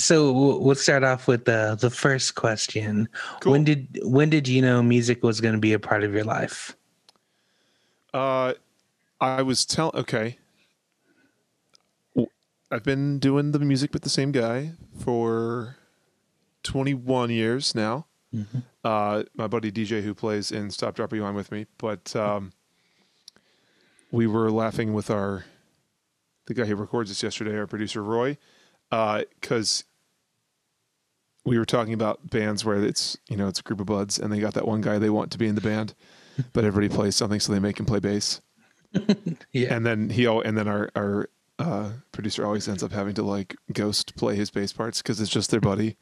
so we'll start off with the the first question. Cool. When did when did you know music was going to be a part of your life? Uh, I was tell okay. I've been doing the music with the same guy for 21 years now. Uh, my buddy DJ who plays in Stop Drop Rewind with me, but um, we were laughing with our the guy who records us yesterday, our producer Roy, because we were talking about bands where it's you know it's a group of buds and they got that one guy they want to be in the band, but everybody plays something, so they make him play bass Yeah. and then he and then our our uh, producer always ends up having to like ghost play his bass parts because it's just their buddy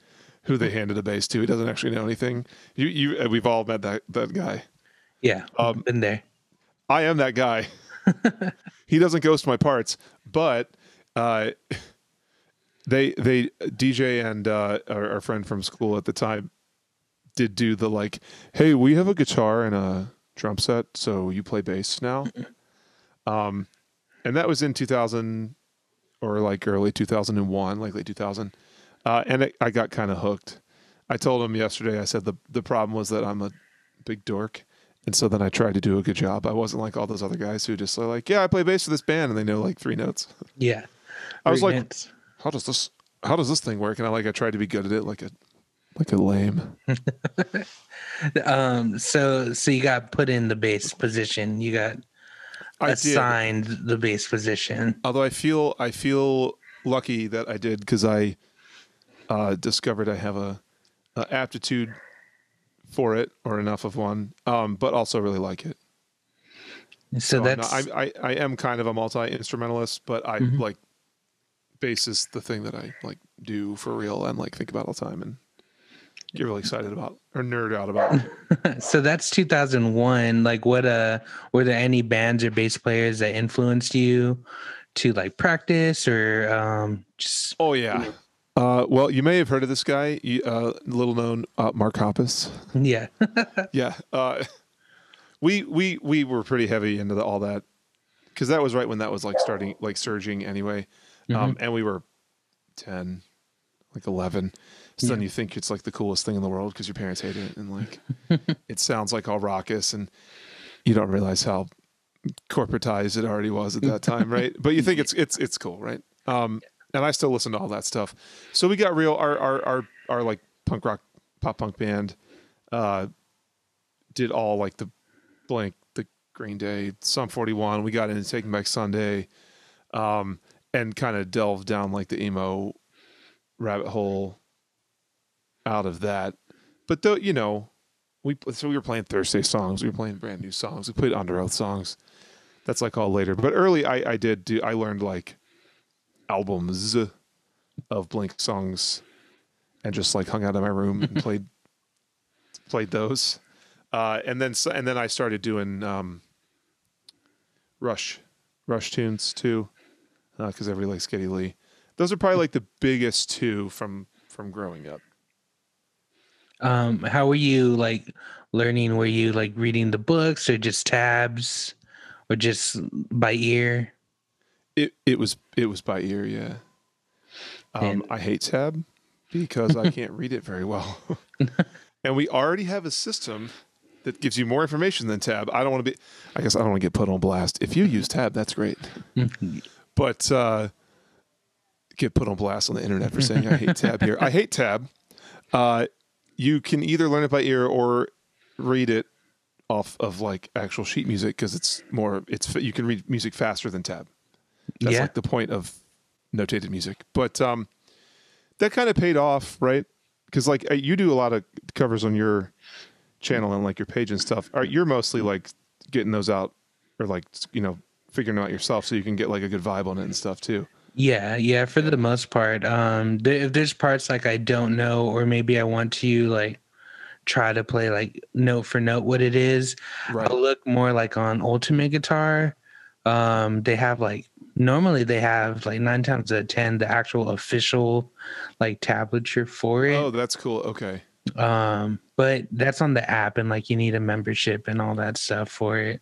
who they handed a bass to. He doesn't actually know anything. You you uh, we've all met that that guy. yeah. Um, been there. I am that guy. he doesn't ghost my parts, but uh, they they DJ and uh, our, our friend from school at the time did do the like, hey, we have a guitar and a drum set, so you play bass now. Um, and that was in 2000 or like early 2001, like late 2000. Uh, and it, I got kind of hooked. I told him yesterday. I said the the problem was that I'm a big dork. And so then I tried to do a good job. I wasn't like all those other guys who just are like, yeah, I play bass for this band and they know like three notes. Yeah. I was like, notes. How does this how does this thing work? And I like I tried to be good at it like a like a lame. um. So so you got put in the bass position. You got I did. assigned the bass position. Although I feel I feel lucky that I did because I uh, discovered I have a, a aptitude for it or enough of one, um, but also really like it. So I'm that's not- I, I I am kind of a multi instrumentalist, but I Mhm. like bass is the thing that I like do for real and like think about all the time and get really excited about or nerd out about. so that's 2001 like what uh were there any bands or bass players that influenced you to like practice or um just oh yeah. Uh, well, you may have heard of this guy, uh, little known uh, Mark Hoppus. yeah Yeah, uh, we we we were pretty heavy into the, all that because that was right when that was like starting like surging anyway, um, and we were ten, like eleven. So then you think it's like the coolest thing in the world because your parents hate it and like it sounds like all raucous and you don't realize how corporatized it already was at that time, right? But you think it's it's it's cool, right? Um, and I still listen to all that stuff. So we got real. Our our our our like punk rock pop punk band uh, did all like the Blink the Green Day Sum 41. We got into Taking Back Sunday, um, and kind of delved down like the emo rabbit hole out of that. But though you know, we so we were playing Thursday songs. We were playing brand new songs. We played Underoath songs. That's like all later. But early, I I did do. I learned like albums of Blink songs, and just like hung out in my room and played played those. Uh, and then and then I started doing um, Rush Rush tunes too, because I really like Geddy Lee. Those are probably like the biggest two from from growing up. um how were you like learning were you like reading the books or just tabs or just by ear It it was it was by ear, yeah. Um, And- I hate tab because I can't read it very well, and we already have a system that gives you more information than tab. I don't want to be. I guess I don't want to get put on blast. If you use tab, that's great, but uh, get put on blast on the internet for saying I hate tab here. I hate tab. Uh, you can either learn it by ear or read it off of like actual sheet music because it's more. It's you can read music faster than tab. That's Yeah. like the point of notated music. But um, that kind of paid off, right? Because like uh, you do a lot of covers on your channel and like your page and stuff. Are you're mostly like getting those out or like you know figuring out yourself so you can get like a good vibe on it and stuff too. Yeah, yeah, for the most part. Um there, if there's parts like I don't know or maybe I want to like try to play like note for note what it is, Right. I'll look more like on Ultimate Guitar. Um they have like normally they have like 9 times out of 10 the actual official like tablature for it. Oh, that's cool. Okay. Um but that's on the app and like you need a membership and all that stuff for it,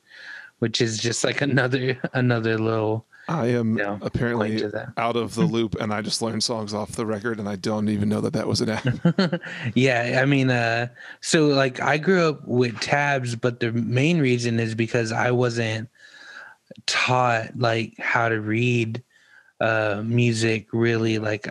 which is just like another another little I am apparently point to that. out of the loop, and I just learned songs off the record, and I don't even know that that was an app. yeah, I mean, uh, so like I grew up with tabs, but the main reason is because I wasn't taught like how to read uh music really like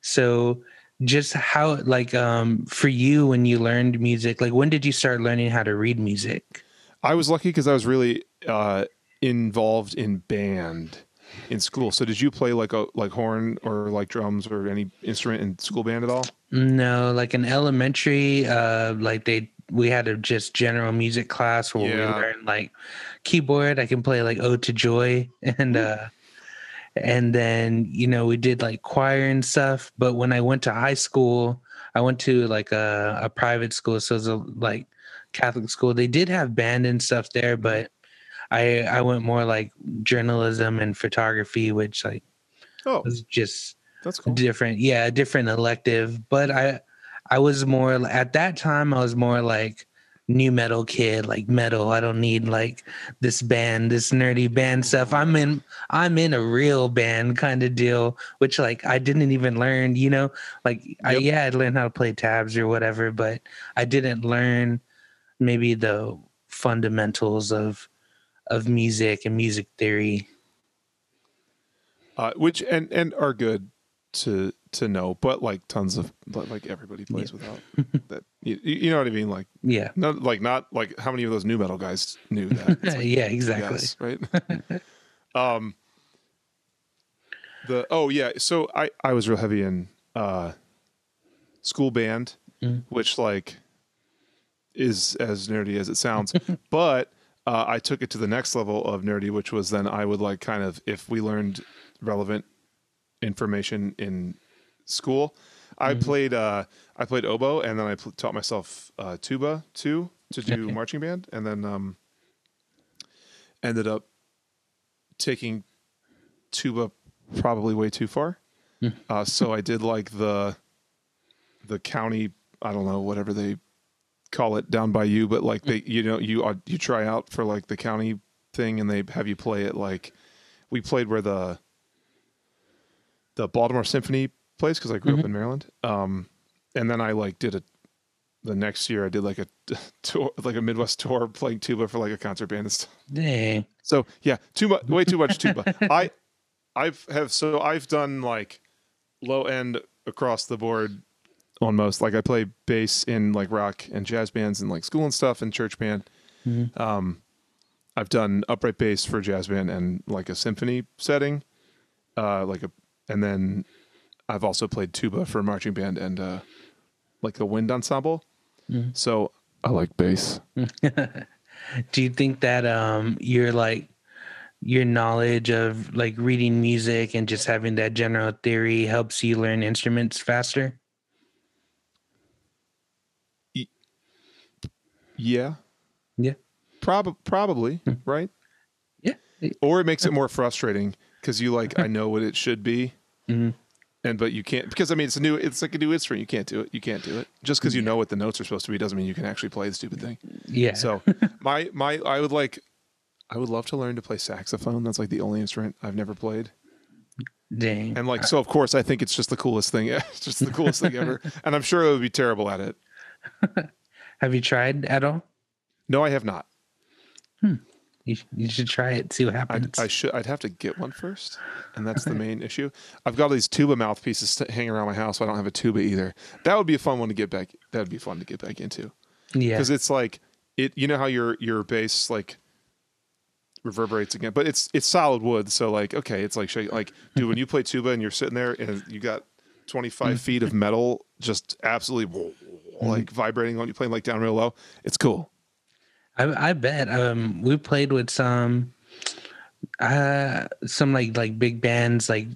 so just how like um for you when you learned music like when did you start learning how to read music I was lucky because I was really uh, involved in band in school. So did you play like a like horn or like drums or any instrument in school band at all? no like in elementary uh like they we had a just general music class where we learned like keyboard. I can play like ode to joy and uh and then you know we did like choir and stuff. But when i went to high school i went to like a, a private school. So it was a like catholic school. They did have band and stuff there mm-hmm. but i i went more like journalism and photography which like Oh, was just that's cool. different yeah a different elective. But i i was more at that time i was more like nu metal kid like metal. I don't need like this band this nerdy band stuff. I'm in i'm in a real band kind of deal which like i didn't even learn you know? Like I, yeah i learned how to play tabs or whatever but i didn't learn maybe the fundamentals of of music and music theory Uh, which and and are good to to know, but like tons of like everybody plays without that. You, you know what I mean? Like yeah not like not like how many of those nu metal guys knew that? Like, yeah exactly right. um, the oh yeah, so I I was real heavy in uh, school band, Mm. which like is as nerdy as it sounds, but uh, I took it to the next level of nerdy, which was then I would like kind of if we learned relevant information in school. I Mm-hmm. played uh, I played oboe, and then I pl- taught myself uh, tuba too to do Okay. marching band, and then um, ended up taking tuba probably way too far. Hmm. Uh, so I did like the the county, I don't know, whatever they call it down by you, but like they, you know, you you try out for like the county thing, and they have you play it like we played where the the Baltimore Symphony plays because I grew up in Maryland. Um, and then I like did a the next year I did like a tour, like a Midwest tour playing tuba for like a concert band and stuff. dang So yeah, too much, way too much tuba. I, I've have so I've done like low end across the board on most. Like I play bass in like rock and jazz bands and like school and stuff and church band. Um, I've done upright bass for jazz band and like a symphony setting, uh, like a, and then I've also played tuba for marching band and uh, like a wind ensemble. So I like bass. do you think that um your like your knowledge of like reading music and just having that general theory helps you learn instruments faster Yeah. yeah Prob- probably, right? yeah Or it makes it more frustrating because you like, I know what it should be. Mhm. And but you can't because I mean it's a new it's like a new instrument. You can't do it. You can't do it. Just because you know what the notes are supposed to be doesn't mean you can actually play the stupid thing. yeah So my my I would like I would love to learn to play saxophone. That's like the only instrument I've never played. dang And like so of course I think it's just the coolest thing. It's just the coolest thing ever. And I'm sure I would be terrible at it. Have you tried at all No, I have not. Hmm. you, you should try it see what I, happens I should. I'd have to get one first, and that's the main issue. I've got all these tuba mouthpieces hanging around my house. So I don't have a tuba either. That would be a fun one to get back. That would be fun to get back into yeah because it's like it. You know how your your bass like reverberates again, but it's it's solid wood. So like okay, it's like like dude, when you play tuba and you're sitting there and you got 25 mm. feet of metal just absolutely like vibrating on you playing like down real low. It's cool. I, I bet um we played with some uh some like like big bands like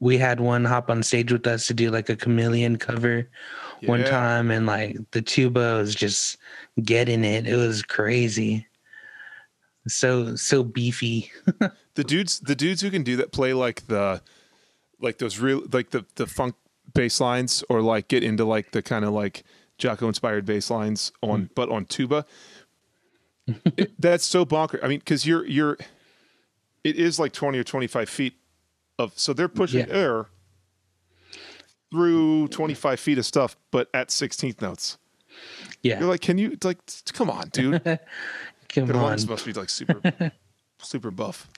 we had one hop on stage with us to do like a chameleon cover one time and like the tuba was just getting it it was crazy so so beefy the dudes the dudes who can do that play like the like those real like the the funk bass lines or like get into like the kind of like Jaco inspired bass lines on hmm. but on tuba It- that's so bonker i mean because you're you're it is like 20 or 25 feet of so they're pushing Yeah. air through 25 feet of stuff but at 16th notes Yeah. you're like can you like come on dude Come the on. supposed to be like super super buff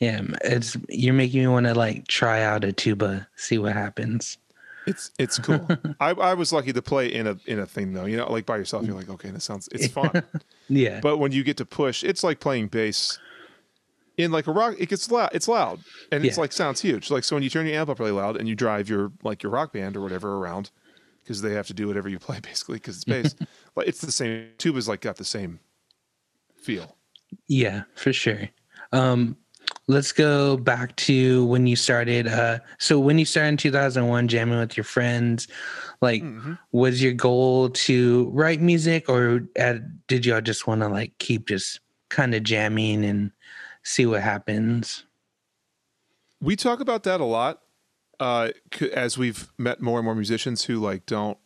Yeah, it's you're making me want to like try out a tuba, see what happens. It's it's cool I, I was lucky to play in a in a thing though you know like by yourself you're like okay that sounds it's fun Yeah. but when you get to push it's like playing bass in like a rock it gets loud it's loud and it's Yeah. like sounds huge like so when you turn your amp up really loud and you drive your like your rock band or whatever around because they have to do whatever you play basically because it's bass like it's the same tuba's like got the same feel Yeah, for sure. Um, let's go back to when you started. Uh, so when you started in 2001, jamming with your friends, like, was your goal to write music, or uh, did y'all just want to like keep just kind of jamming and see what happens? we talk about that a lot uh as we've met more and more musicians who like don't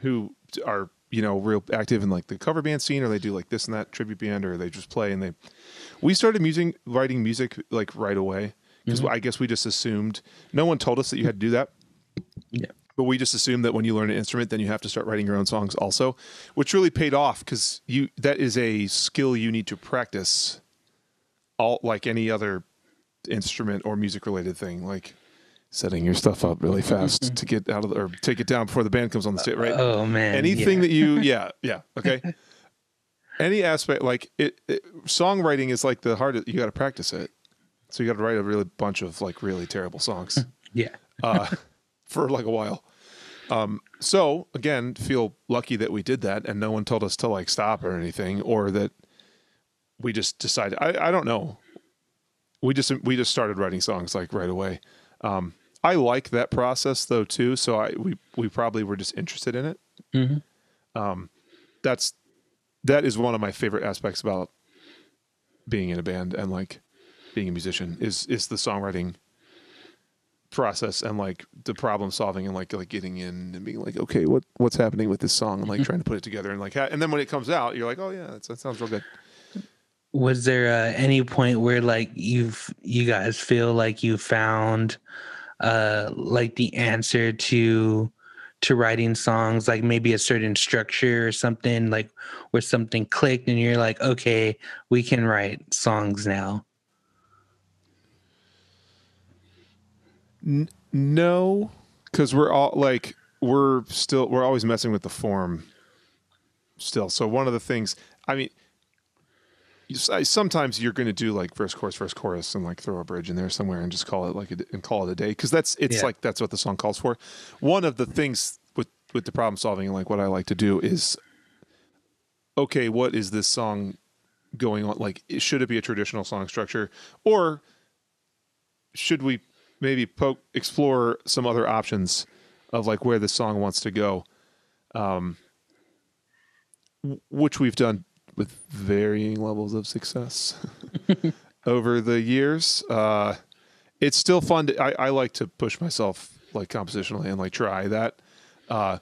who are you know real active in like the cover band scene or they do like this and that tribute band or they just play and they we started musing writing music like right away. Because mm-hmm. i guess we just assumed no one told us that you had to do that. Yeah. but we just assumed that when you learn an instrument then you have to start writing your own songs also which really paid off because you that is a skill you need to practice all like any other instrument or music related thing. Like setting your stuff up really fast to get out of the, or take it down before the band comes on the stage right Oh man, anything yeah. that you yeah yeah okay any aspect like it, it songwriting is like the hardest you got to practice it so you got to write a really bunch of like really terrible songs yeah, uh, for like a while. Um, so again, feel lucky that we did that and no one told us to like stop or anything, or that we just decided. I, I don't know. We just we just started writing songs like right away. Um, I like that process though too. So I we we probably were just interested in it. Mhm. Um, that's that is one of my favorite aspects about being in a band and like being a musician is is the songwriting process and like the problem solving and like like getting in and being like okay what what's happening with this song and like trying to put it together and like ha- and then when it comes out you're like oh yeah that's, that sounds real good was there uh, any point where like you've you guys feel like you found uh like the answer to to writing songs like maybe a certain structure or something like where something clicked and you're like okay we can write songs now. No because we're all like we're still we're always messing with the form still. So one of the things i mean sometimes you're going to do like verse chorus verse chorus and like throw a bridge in there somewhere and just call it like a, and call it a day because that's it's Yeah. like that's what the song calls for one of the things with with the problem solving and like what i like to do is okay what is this song going on like should it be a traditional song structure or should we maybe poke explore some other options of like where the song wants to go um which we've done with varying levels of success over the years uh it's still fun to, I, I like to push myself like compositionally and like try that uh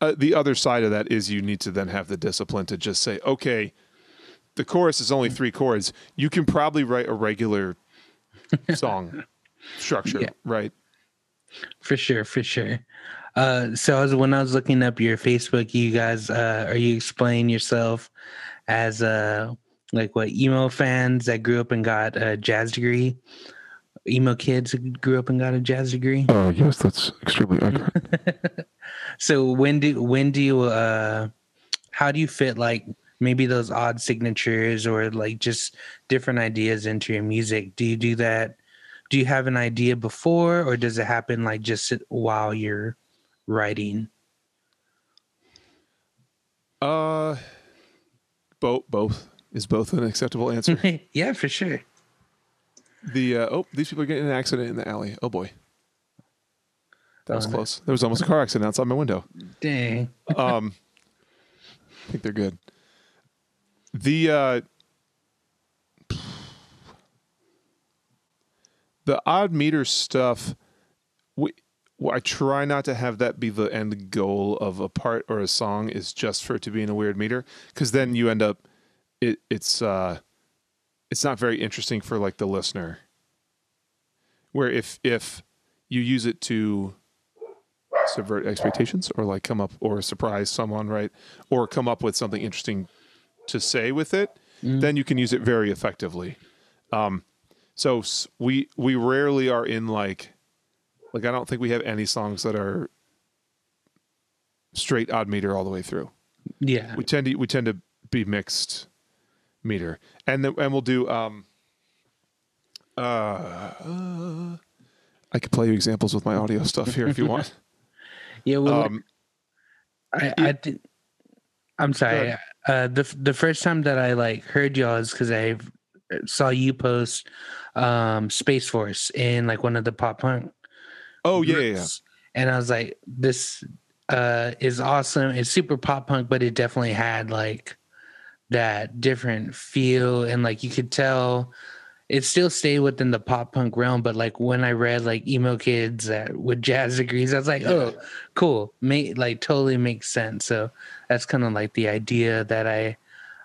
uh, the other side of that is you need to then have the discipline to just say, okay, the chorus is only three chords. You can probably write a regular song structure, Yeah. right? for sure for sure uh so I was, when i was looking up your facebook you guys uh are you explaining yourself as uh like what emo fans that grew up and got a jazz degree? Emo kids who grew up and got a jazz degree? Oh, yes, that's extremely accurate. so when do when do you uh how do you fit like maybe those odd signatures or like just different ideas into your music? Do you do that? Do you have an idea before or does it happen like just while you're writing uh, both, both is both an acceptable answer. yeah for sure the uh, oh, these people are getting an accident in the alley. Oh boy, that was no. close. There was almost a car accident outside my window. dang um i think they're good the uh the odd meter stuff we I try not to have that be the end goal of a part or a song is just for it to be in a weird meter because then you end up it it's uh it's not very interesting for like the listener. Where if if you use it to subvert expectations or like come up or surprise someone, right? Or come up with something interesting to say with it, Mm. then you can use it very effectively. Um, so we we rarely are in like like I don't think we have any songs that are straight odd meter all the way through. Yeah. We tend to we tend to be mixed meter, and then and we'll do um. Uh, I could play you examples with my audio stuff here if you want. Yeah. Well, Um, I, I did, I'm sorry. Uh, the the first time that I like heard y'all is because I saw you post um Space Force in like one of the pop punk. Oh yeah, yeah, yeah. And I was like, this uh is awesome. It's super pop punk, but it definitely had like that different feel and like you could tell it still stayed within the pop punk realm, but like when I read like emo kids that with jazz degrees, I was like, oh, cool. Make like totally makes sense. So that's kind of like the idea that I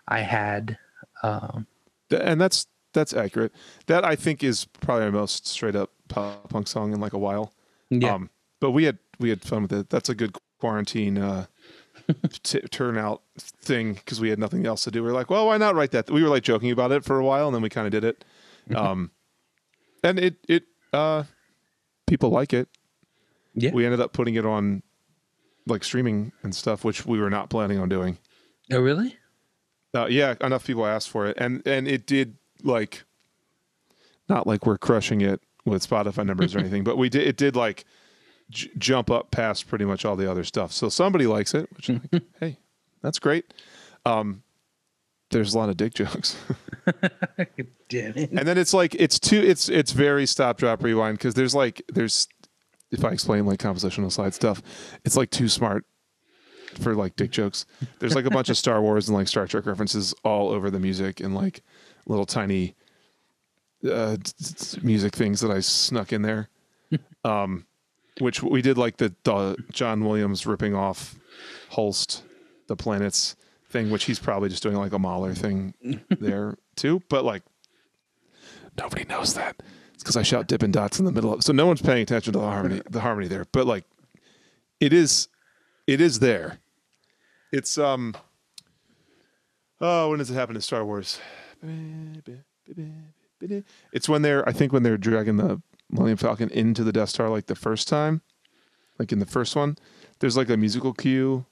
I had. Um and that's that's accurate. That I think is probably our most straight up pop punk song in like a while. Yeah. Um, but we had we had fun with it. That's a good quarantine uh, t- turnout thing because we had nothing else to do. We were like, well, why not write that? We were like joking about it for a while, and then we kind of did it. Um, and it it uh, people like it. Yeah. We ended up putting it on like streaming and stuff, which we were not planning on doing. oh really? Uh, yeah, enough people asked for it, and and it did like, not like we're crushing it with Spotify numbers or anything, but we did. It did like j- jump up past pretty much all the other stuff. So somebody likes it, which like, hey, that's great. Um, there's a lot of dick jokes, Damn it. and then it's like it's too. It's it's very stop drop rewind because there's like there's if I explain like compositional side stuff, it's like too smart for like dick jokes. There's like a bunch of Star Wars and like Star Trek references all over the music and like little tiny uh, music things that I snuck in there. Um, which we did like the, the John Williams ripping off Holst, the planets thing, which he's probably just doing like a Mahler thing there too. But like nobody knows that. It's because I shout Dippin' Dots in the middle of so no one's paying attention to the harmony the harmony there. But like it is it is there. It's um oh when does it happen in Star Wars? It's when they're I think when they're dragging the Millennium Falcon into the Death Star like the first time. Like in the first one. There's like a musical cue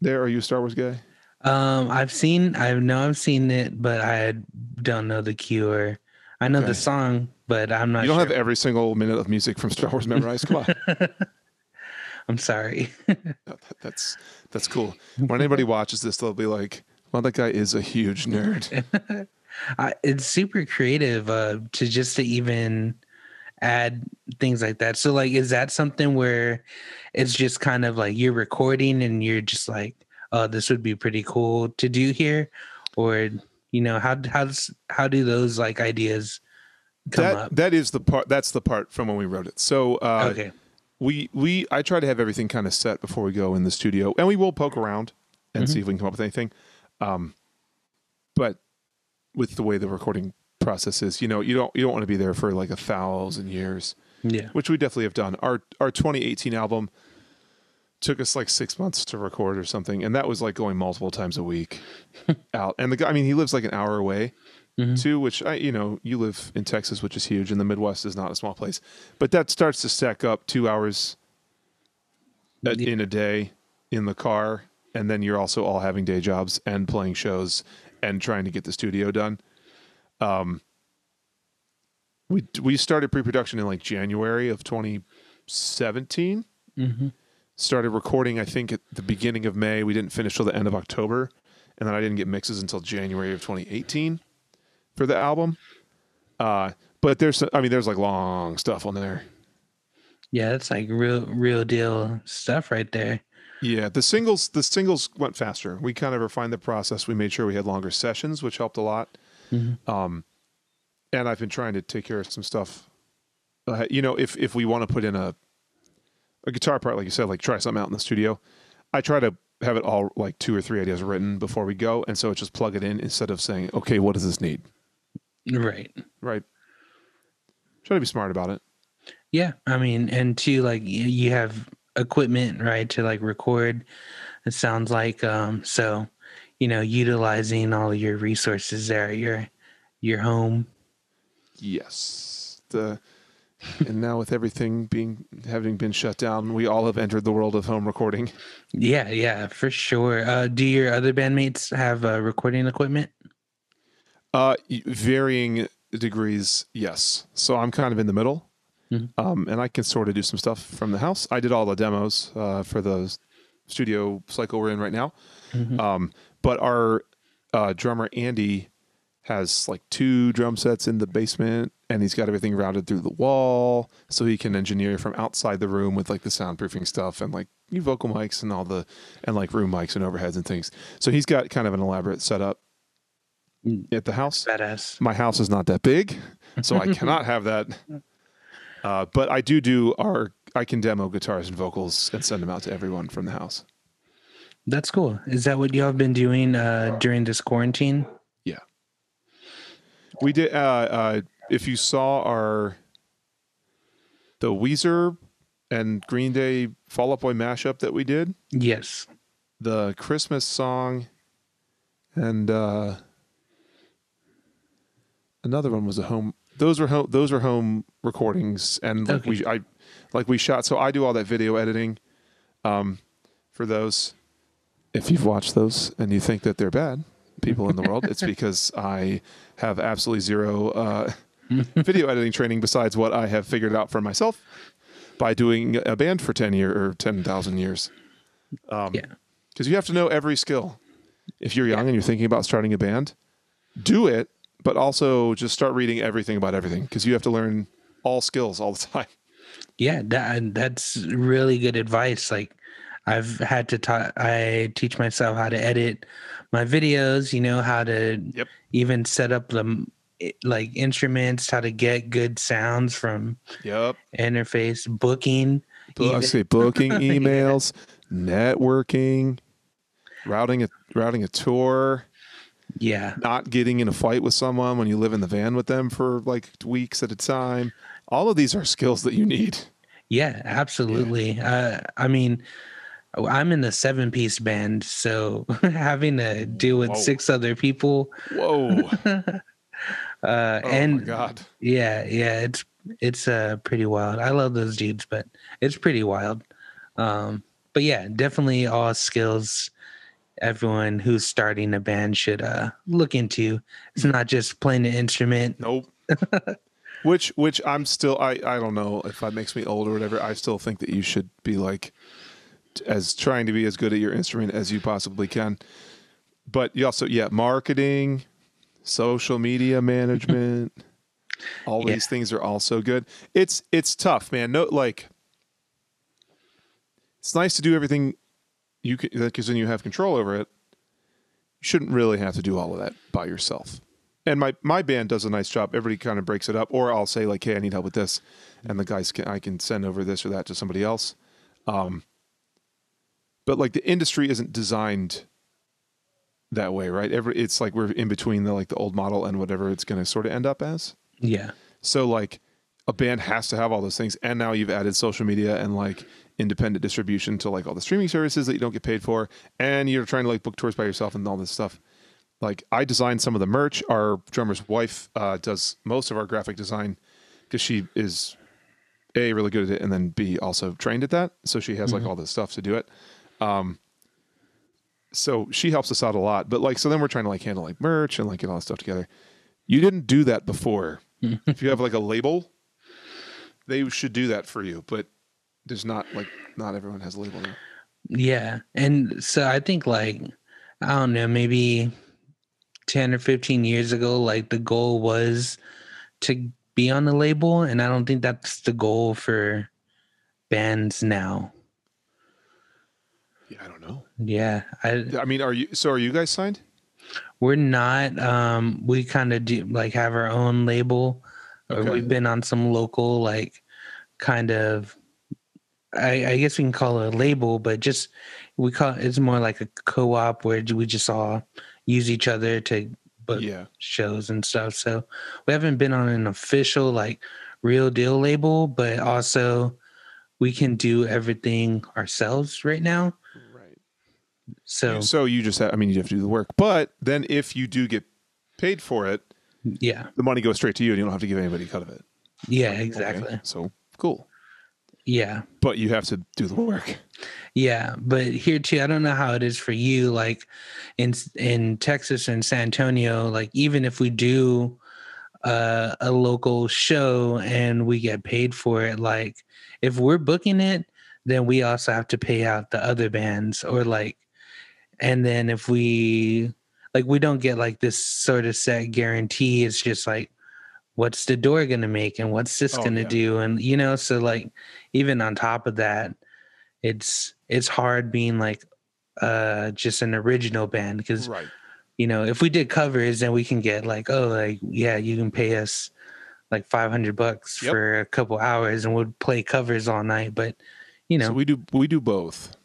there. Are you a Star Wars guy? Um, I've seen, I know I've seen it, but I don't know the cue. I know Okay. the song, but I'm not. you don't sure. have every single minute of music from Star Wars memorized. Come on. I'm sorry. That- that's that's cool. When anybody watches this, they'll be like, "Well, that guy is a huge nerd." I, it's super creative uh, to just to even add things like that. So, like, is that something where it's just kind of like you're recording and you're just like, "Oh, this would be pretty cool to do here," or you know, how how does how do those like ideas come that up? that is the part. That's the part from when we wrote it. So uh, okay. we we I try to have everything kind of set before we go in the studio, and we will poke around and see if we can come up with anything. Um, but with the way the recording process is, you know, you don't you don't want to be there for like a thousand years, Yeah. which we definitely have done. Our our 2018 album took us like six months to record or something, and that was like going multiple times a week out. And the guy, I mean, he lives like an hour away Mhm. too, which I, you know, you live in Texas, which is huge, and the Midwest is not a small place. But that starts to stack up two hours Yeah. in a day in the car, and then you're also all having day jobs and playing shows and trying to get the studio done. Um, we we started pre-production in like January of 2017 hmm started recording i think at the beginning of may. We didn't finish till the end of october and then i didn't get mixes until january of 2018 for the album. Uh but there's i mean there's like long stuff on there. Yeah, that's like real real deal stuff right there. Yeah the singles the singles went faster we kind of refined the process we made sure we had longer sessions which helped a lot Mhm. um and i've been trying to take care of some stuff uh, you know if if we want to put in a a guitar part like you said like try something out in the studio i try to have it all like two or three ideas written before we go and so it's just plug it in instead of saying okay what does this need Right. Right. Try to be smart about it. Yeah, I mean, and two, like you have equipment, right, to like record. It sounds like um, so, you know, utilizing all your resources there at your your home. Yes. The and now with everything being having been shut down, we all have entered the world of home recording. Yeah, yeah, for sure. Uh, do your other bandmates have uh, recording equipment? Uh, varying degrees, yes. So I'm kind of in the middle, Mhm. um, and I can sort of do some stuff from the house. I did all the demos uh, for the studio cycle we're in right now, Mhm. um, but our uh, drummer Andy has like two drum sets in the basement, and he's got everything routed through the wall, so he can engineer from outside the room with like the soundproofing stuff and like new vocal mics and all the and like room mics and overheads and things. So he's got kind of an elaborate setup Mm. at the house Badass. my house is not that big, so I cannot have that. Uh, but I do do our. I can demo guitars and vocals and send them out to everyone from the house. That's cool. Is that what y'all have been doing uh, during this quarantine? Yeah, we did. Uh, uh, if you saw our the Weezer and Green Day Fall Out Boy mashup that we did, Yes. the Christmas song, and uh, another one was a home. Those were home. Those were home recordings, and like Okay. we, I, like we shot. So I do all that video editing, um, for those. If you've watched those and you think that they're bad, people in the world, it's because I have absolutely zero uh, video editing training besides what I have figured out for myself by doing a band for ten year or ten thousand years. Um, Yeah. because you have to know every skill. If you're young and you're thinking about starting a band, do it, but also just start reading everything about everything because you have to learn all skills all the time. Yeah, that that's really good advice. Like I've had to ta- I teach myself how to edit my videos, you know, how to Yep. even set up the eh, like instruments, how to get good sounds from Yep. interface, booking. I say booking emails, networking, routing a routing a tour, Yeah. not getting in a fight with someone when you live in the van with them for like weeks at a time. All of these are skills that you need. Yeah, absolutely. Uh, I mean, I'm in a seven piece band, so having to deal with Whoa. six other people, Whoa. uh, Oh and my god. yeah, yeah, it's it's uh pretty wild. I love those dudes, but it's pretty wild. Um, but yeah, definitely all skills everyone who's starting a band should uh look into. It's not just playing an instrument. Nope. which which I'm still I I don't know if that makes me old or whatever. I still think that you should be like as trying to be as good at your instrument as you possibly can. But you also yeah, marketing, social media management, all Yeah. these things are also good. It's it's tough, man. No like it's nice to do everything you can because then you have control over it. You shouldn't really have to do all of that by yourself and my my band does a nice job. Everybody kind of breaks it up, or I'll say like, "Hey, I need help with this," and the guys can I can send over this or that to somebody else. Um, but like the industry isn't designed that way, right? Every it's like we're in between the like the old model and whatever it's going to sort of end up as. Yeah. So like a band has to have all those things, and now you've added social media and like independent distribution to like all the streaming services that you don't get paid for, and you're trying to like book tours by yourself and all this stuff. Like I designed some of the merch. Our drummer's wife uh, does most of our graphic design because she is a really good at it, and then b also trained at that. So she has like all this stuff to do it. Um, so she helps us out a lot. But like, so then we're trying to like handle like merch and like get all this stuff together. You didn't do that before. if you have like a label, they should do that for you. But there's not like not everyone has a label now. Yeah. And so I think like I don't know, maybe 10 or 15 years ago like the goal was to be on the label and I don't think that's the goal for bands now. Yeah, I don't know. Yeah. I I mean, are you? So are you guys signed? we're not um we kind of do like have our own label or Okay. we've been on some local like kind of I, I guess we can call it a label, but just we call it's more like a co-op where we just all use each other to book Yeah. shows and stuff. So we haven't been on an official like real deal label, but also we can do everything ourselves right now. Right. So So you just have, I mean, you have to do the work. But then if you do get paid for it, yeah, the money goes straight to you and you don't have to give anybody a cut of it. yeah, Okay. exactly. So cool. Yeah. But you have to do the work. Yeah, but here too, I don't know how it is for you. Like in in Texas and San Antonio, like even if we do uh, a local show and we get paid for it, like if we're booking it, then we also have to pay out the other bands, or like, and then if we like, we don't get like this sort of set guarantee. It's just like, what's the door gonna make, and what's this Oh, gonna yeah. do, and you know, so like even on top of that it's it's hard being like uh just an original band because Right. you know if we did covers then we can get like oh like yeah you can pay us like 500 bucks Yep. for a couple hours and we'll play covers all night but you know So we do we do both.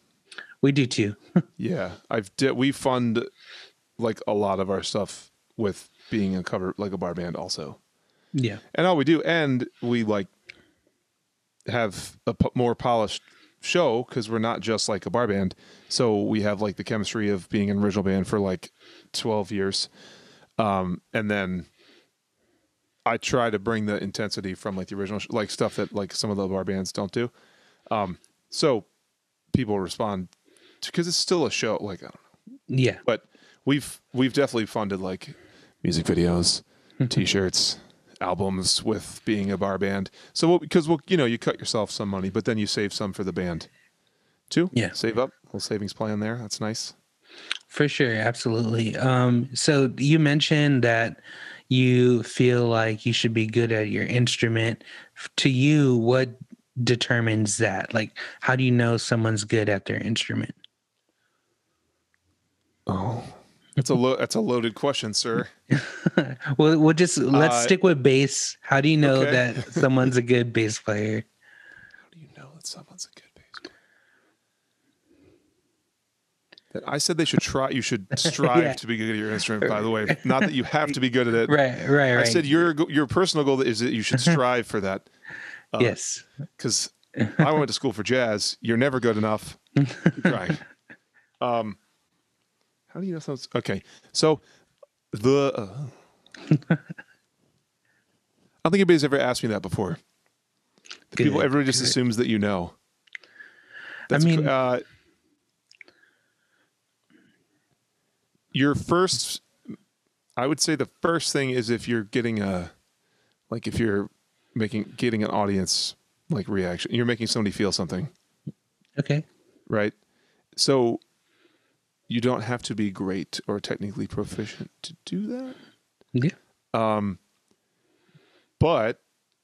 we do too Yeah. I've di- we fund like a lot of our stuff with being a cover like a bar band also. Yeah And all we do and we like have a p- more polished show cuz we're not just like a bar band. So we have like the chemistry of being an original band for like 12 years. Um and then I try to bring the intensity from like the original sh- like stuff that like some of the bar bands don't do. Um so people respond because it's still a show like I don't know yeah but we've we've definitely funded like music videos, t-shirts, albums with being a bar band. So because we'll you know you cut yourself some money, but then you save some for the band too. Yeah. save up a little savings plan there. That's nice. for sure absolutely um so you mentioned that you feel like you should be good at your instrument to you what determines that like how do you know someone's good at their instrument Oh, that's a lo- that's a loaded question, sir. well, we'll just let's Uh, stick with bass. How do you know okay. that someone's a good bass player? How do you know that someone's a good bass player? That I said they should try. You should strive Yeah. to be good at your instrument. By the way, not that you have to be good at it. Right, right, right. I said your your personal goal is that you should strive for that. Uh, yes. because I went to school for jazz. You're never good enough. Trying. Um, how do you know someone's okay? So the uh, I don't think anybody's ever asked me that before. The people, Good, everybody just good. assumes that you know. That's, mean- co- uh, your first. I would say the first thing is if you're getting a, like if you're making getting an audience like reaction, you're making somebody feel something, Okay. right? So you don't have to be great or technically proficient to do that. Yeah. Um, but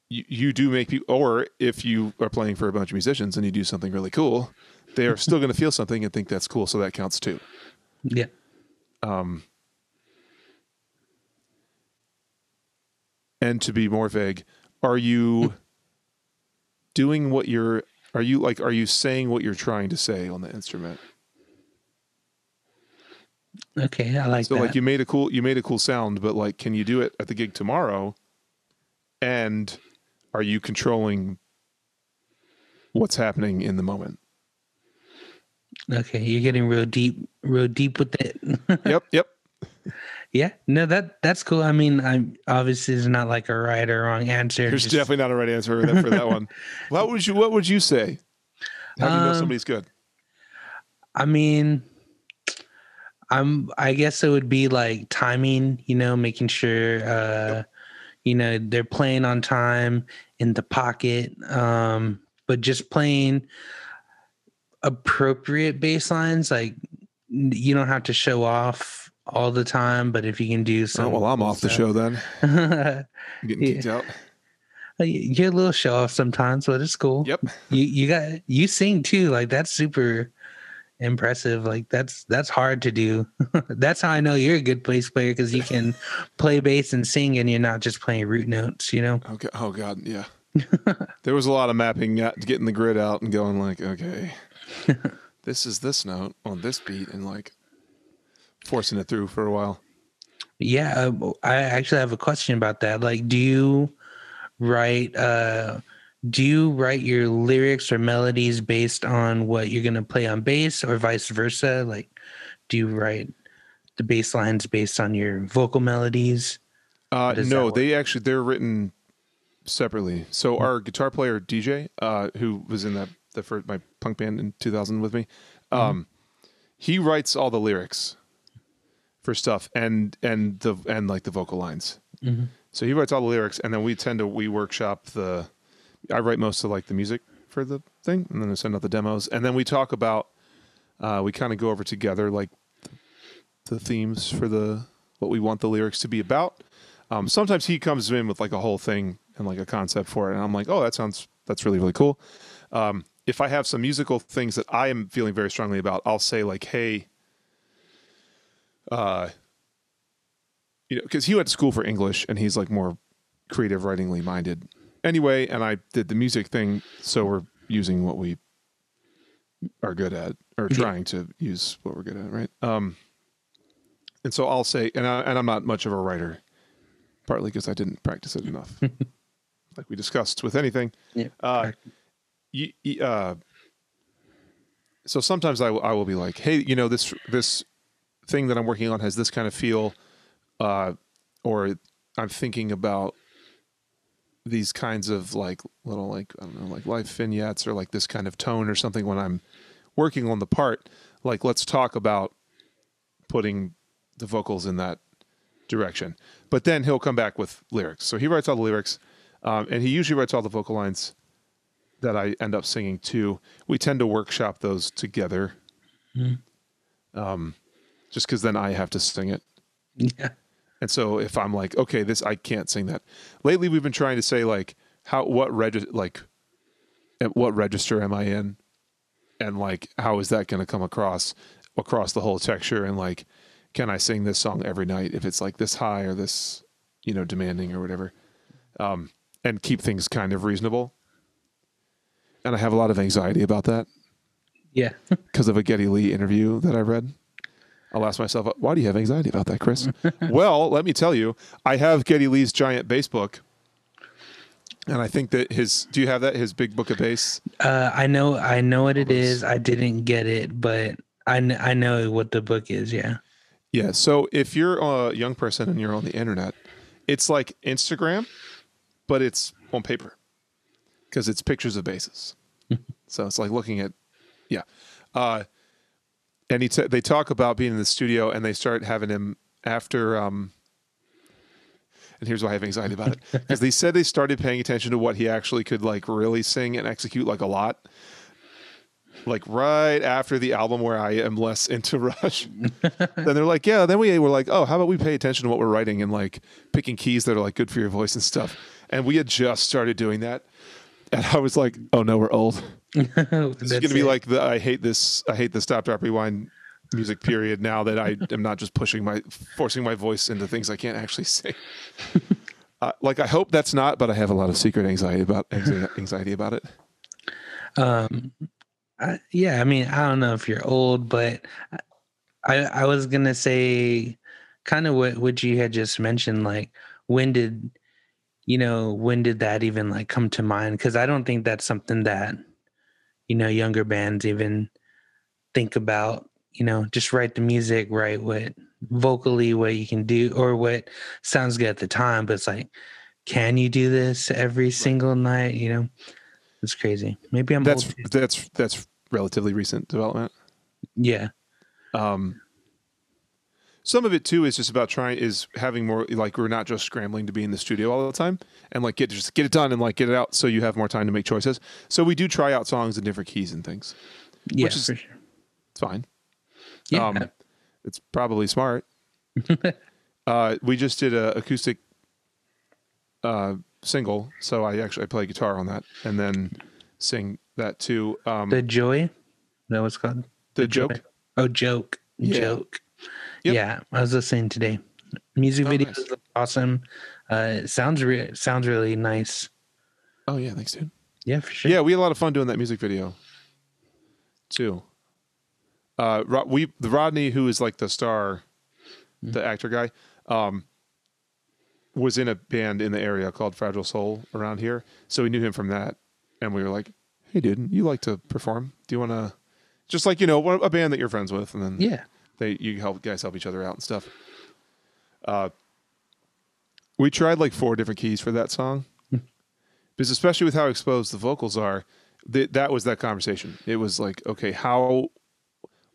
you, you do make people, or if you are playing for a bunch of musicians and you do something really cool, they are still going to feel something and think that's cool. So that counts too. Yeah. Um, and to be more vague, are you doing what you're, are you like, are you saying what you're trying to say on the instrument? Okay. I like that. so that. like you made a cool, you made a cool sound, but like, can you do it at the gig tomorrow? And are you controlling what's happening in the moment? okay. You're getting real deep, real deep with it. yep. Yep. yeah. No, that that's cool. I mean, I'm obviously it's not like a right or wrong answer. There's just- definitely not a right answer for that, for that one. What would you, what would you say? How do you know Um, somebody's good? I mean, I'm. I guess it would be like timing. You know, making sure. uh You know, they're playing on time in the pocket, um, but just playing appropriate bass lines. Like you don't have to show off all the time, but if you can do Oh, some. well, I'm off the show then. getting kicked out. You're a little show off sometimes, but it's cool. Yep. you you got you sing too like that's super impressive like that's that's hard to do that's how i know you're a good bass player because you can play bass and sing and you're not just playing root notes you know Okay. Oh God. Yeah. there was a lot of mapping, uh, getting the grid out and going like, okay, this is this note on this beat, and like forcing it through for a while. Yeah, uh, I actually have a question about that. Like, do you write? uh Do you write your lyrics or melodies based on what you're gonna play on bass, or vice versa? Like, do you write the bass lines based on your vocal melodies? Uh, no, they actually they're written separately. So our guitar player DJ, uh, who was in that the first my punk band in 2000 with me, um, he writes all the lyrics for stuff and and the and like the vocal lines. Mhm. So he writes all the lyrics, and then we tend to we workshop the. I write most of like the music for the thing, and then I send out the demos, and then we talk about. Uh, we kind of go over together like the themes for the what we want the lyrics to be about. Um, sometimes he comes in with like a whole thing and like a concept for it, and I'm like, oh, that sounds that's really really cool. Um, if I have some musical things that I am feeling very strongly about, I'll say like, hey, uh, you know, because he went to school for English and he's like more creative writingly minded. Anyway, and I did the music thing, so we're using what we are good at or trying to use what we're good at, right? Um, and so I'll say, and I, and I'm not much of a writer, partly because I didn't practice it enough, like we discussed with anything. Yeah. Uh, you, you, uh, so sometimes I, will- I will be like, hey, you know, this this thing that I'm working on has this kind of feel, uh, or I'm thinking about these kinds of like little like I don't know like life vignettes or like this kind of tone or something when I'm working on the part. Like, let's talk about putting the vocals in that direction. But then he'll come back with lyrics. So he writes all the lyrics, um, and he usually writes all the vocal lines that I end up singing too. We tend to workshop those together, um, just because then I have to sing it. Yeah. And so if I'm like, okay, this I can't sing that. Lately, we've been trying to say like, how what reg like, at what register am I in, and like, how is that going to come across across the whole texture, and like, can I sing this song every night if it's like this high or this, you know, demanding or whatever, um, and keep things kind of reasonable. And I have a lot of anxiety about that Yeah. because of a Geddy Lee interview that I read. I'll ask myself, why do you have anxiety about that, Chris? well, let me tell you, I have Geddy Lee's giant bass book. And I think that his, do you have that? His big book of bass? Uh, I know, I know what it is. I didn't get it, but I, kn- I know what the book is. Yeah. Yeah. So if you're a young person and you're on the internet, it's like Instagram, but it's on paper because it's pictures of basses. so it's like looking at, yeah. Uh, and he t- they talk about being in the studio and they start having him after. Um, and here's why I have anxiety about it because they said they started paying attention to what he actually could like really sing and execute like a lot. Like right after the album where I am less into Rush, then they're like, yeah. Then we were like, oh, how about we pay attention to what we're writing and like picking keys that are like good for your voice and stuff. And we had just started doing that, and I was like, oh no, we're old. This is going to be like the I hate this. I hate the stop drop rewind music period. Now that I am not just pushing my forcing my voice into things I can't actually say. Uh, like I hope that's not, but I have a lot of secret anxiety about anxiety, about it. Um, I, yeah, I mean, I don't know if you're old, but I I was gonna say kind of what what you had just mentioned. Like, when did you know when did that even like come to mind? Because I don't think that's something that you know younger bands even think about. You know, just write the music, write what vocally what you can do or what sounds good at the time. But it's like, can you do this every single night? You know. It's crazy. Maybe I'm That's that's that's relatively recent development. Yeah. Um, some of it too is just about trying is having more like we're not just scrambling to be in the studio all the time and like get just get it done and like get it out so you have more time to make choices. So we do try out songs in different keys and things. Yeah, is- for sure. It's fine. Yeah. Um, it's probably smart. uh, we just did a acoustic uh, single, so I actually I play guitar on that and then sing that too. Um, the joy. That was called the joke. Oh, joke. Yeah. Joke. Yep. Yeah, I was listening today. Music Oh, videos nice. look awesome. Uh, sounds re- sounds really nice. Oh yeah, thanks, dude. Yeah, for sure. Yeah, we had a lot of fun doing that music video too. Uh, we the Rodney who is like the star, the actor guy. um, was in a band in the area called Fragile Soul around here. So we knew him from that, and we were like, "Hey, dude, you like to perform? Do you want to?" Just like you know, a band that you're friends with, and then Yeah. They you help guys help each other out and stuff. Uh, we tried like four different keys for that song, because especially with how exposed the vocals are, th- that was that conversation. It was like, okay, how,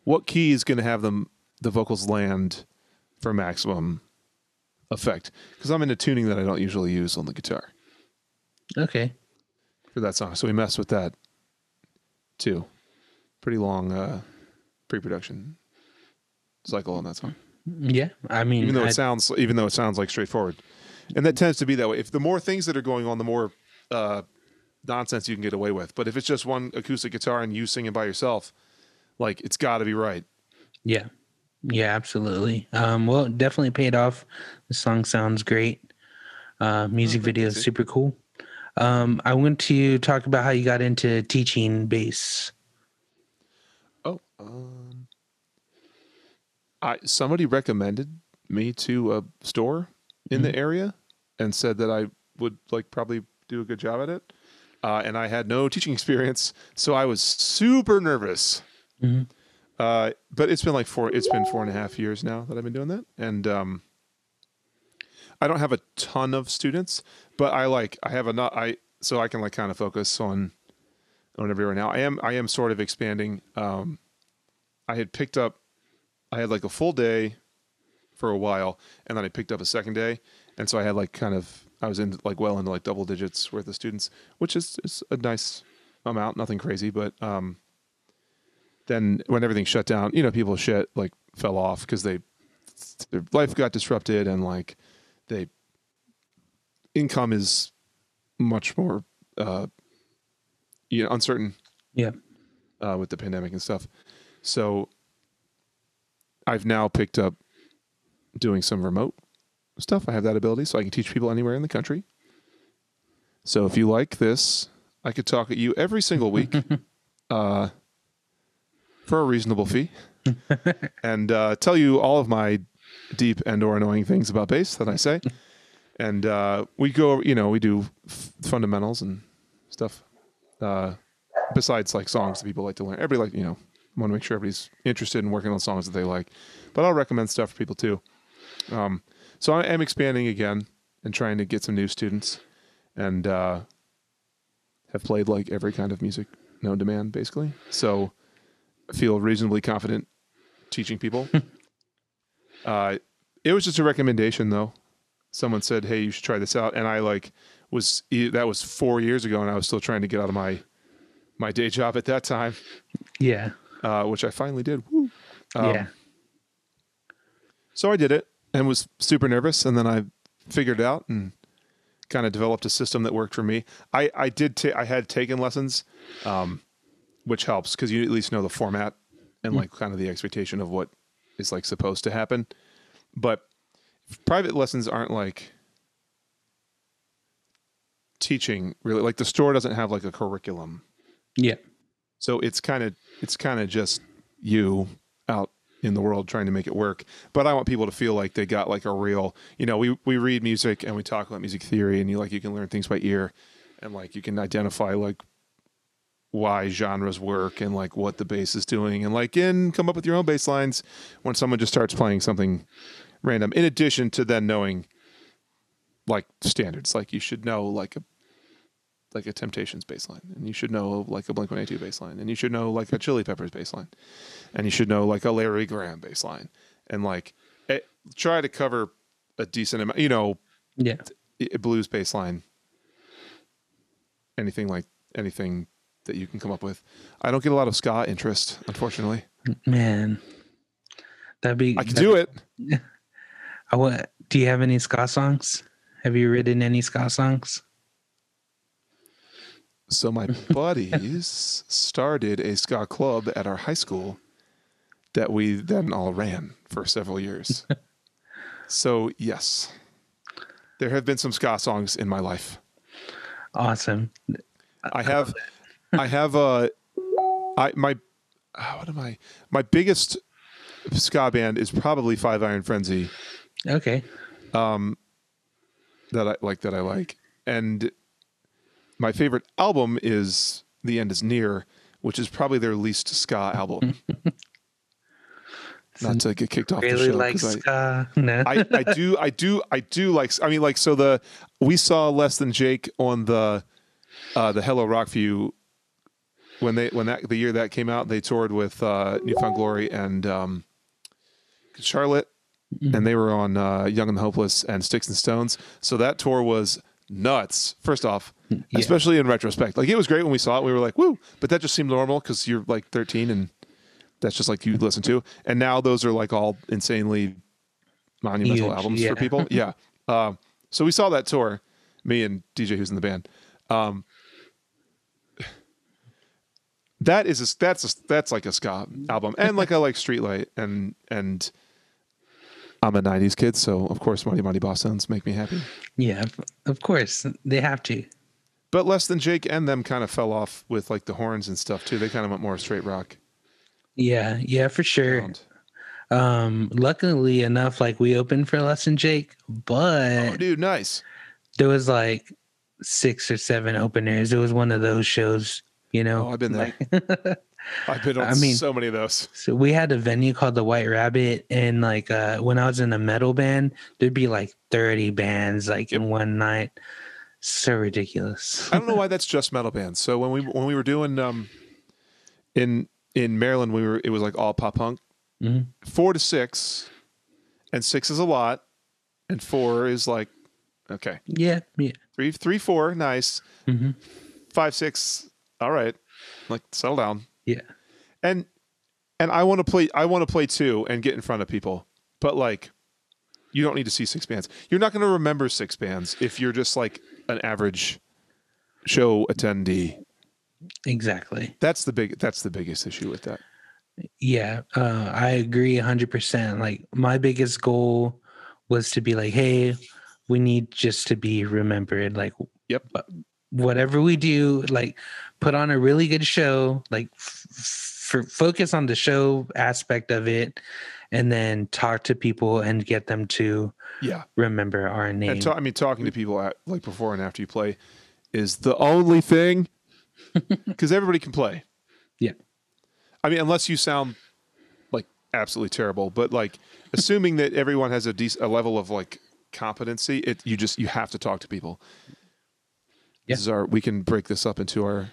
what key is going to have them the vocals land for maximum effect? Because I'm into tuning that I don't usually use on the guitar Okay. for that song, so we messed with that too. Pretty long uh, pre-production cycle on that song. Yeah. I mean, even though I- it sounds even though it sounds like straightforward and that tends to be that way if the more things that are going on the more uh, nonsense you can get away with but if it's just one acoustic guitar and you singing by yourself like it's got to be right Yeah. Yeah, absolutely. Um, well, it definitely paid off. The song sounds great. Uh, music thank video is super cool. Um, I want to talk about how you got into teaching bass. oh um i somebody recommended me to a store in the area and said that i would like probably do a good job at it uh, and i had no teaching experience so i was super nervous Mhm. Uh, but it's been like four. It's been four and a half years now that I've been doing that, and um, I don't have a ton of students, but I like I have a not I so I can like kind of focus on on right now. I am I am sort of expanding. Um, I had picked up, I had like a full day for a while, and then I picked up a second day, and so I had like kind of I was in like well into like double digits worth of students, which is, is a nice amount, nothing crazy, but um, then when everything shut down, you know, people shit like fell off because they their life got disrupted and like they income is much more uh you know uncertain Yeah. uh with the pandemic and stuff. So I've now picked up doing some remote stuff. I have that ability so I can teach people anywhere in the country. So if you like this, I could talk at you every single week. uh for a reasonable fee and uh, tell you all of my deep and or annoying things about bass that I say. And uh, we go, you know, we do f- fundamentals and stuff. Uh, besides like songs that people like to learn, everybody like you know want to make sure everybody's interested in working on songs that they like. But I'll recommend stuff for people too. Um, so I am expanding again and trying to get some new students, and uh, have played like every kind of music known to man, basically. So I feel reasonably confident teaching people. uh, it was just a recommendation, though. Someone said, "Hey, you should try this out," and I like was that was four years ago, and I was still trying to get out of my my day job at that time, Yeah. Uh, which I finally did. Woo. Um, yeah. So I did it and was super nervous, and then I figured it out and kind of developed a system that worked for me. I I did ta- I had taken lessons, um, which helps because you at least know the format and like kind of the expectation of what is like supposed to happen. But private lessons aren't like teaching really like the store doesn't have like a curriculum Yeah. So it's kind of it's kind of just you out in the world trying to make it work. But I want people to feel like they got like a real, you know, we we read music and we talk about music theory and you like you can learn things by ear and like you can identify like why genres work and like what the bass is doing and like in come up with your own bass lines when someone just starts playing something random in addition to then knowing like standards like you should know like a like a Temptations baseline, and you should know like a Blink One Eighty Two baseline, and you should know like a Chili Peppers baseline, and you should know like a Larry Graham baseline, and like eh, try to cover a decent amount, you know, Yeah. blues baseline, anything like anything that you can come up with. I don't get a lot of ska interest, unfortunately. Man. That'd be I can do it. I want, do you have any ska songs? Have you written any ska songs? So my buddies started a ska club at our high school that we then all ran for several years. so yes, there have been some ska songs in my life. Awesome. I have, I have a, I my, uh, what am I? My biggest ska band is probably Five Iron Frenzy, Okay. Um, that I like that I like. And my favorite album is The End is Near, which is probably their least ska album. Not to get kicked off the Really show like 'cause I, ska? No. I, I do I do I do like I mean like so the we saw less than Jake on the uh the Hello Rockview when they when that the year that came out they toured with uh New Found Glory and um Charlotte and they were on uh Young and the Hopeless and Sticks and Stones so that tour was nuts first off Yeah. especially in retrospect like it was great when we saw it we were like woo but that just seemed normal cuz you're like 13 and that's just like you listen to and now those are like all insanely monumental Huge, albums yeah. for people. Yeah. Uh, so we saw that tour, me and DJ who's in the band. Um, that is a, that's a, that's like a ska album, and like I like Streetlight, and and I'm a '90s kid, so of course Mighty Mighty Bosstones make me happy. yeah, of- course they have to. But less than Jake and them kind of fell off with like the horns and stuff too. They kind of went more straight rock. Yeah, yeah, for sure. Um, luckily enough, like we opened for Less than Jake, but Oh, dude, nice. there was like six or seven openers. It was one of those shows, you know. Oh, I've been there. like- I've been on I mean- so many of those. so we had a venue called the White Rabbit, and like uh, when I was in a metal band, there'd be like thirty bands like in one night. So ridiculous. I don't know why that's just metal bands. So when we when we were doing um in in Maryland, we were it was like all pop punk. Mhm. Four to six, and six is a lot, and four is like okay. Yeah, yeah. Three three four nice. Mhm. Five six all right. Like settle down. Yeah. And and I want to play I want to play too and get in front of people, but like you don't need to see six bands. You're not going to remember six bands if you're just like an average show attendee. Exactly. That's the big. That's the biggest issue with that. Yeah, uh, I agree 100%. Like, my biggest goal was to be like, hey, we need just to be remembered. Like, Yep. whatever we do, like, put on a really good show, like, f- f- focus on the show aspect of it, and then talk to people and get them to Yeah. remember our name. And ta- I mean, talking to people at, like before and after you play is the only thing because everybody can play. Yeah. I mean, unless you sound like absolutely terrible, but like assuming that everyone has a decent a level of like competency, it you just you have to talk to people. Yeah. This is our we can break this up into our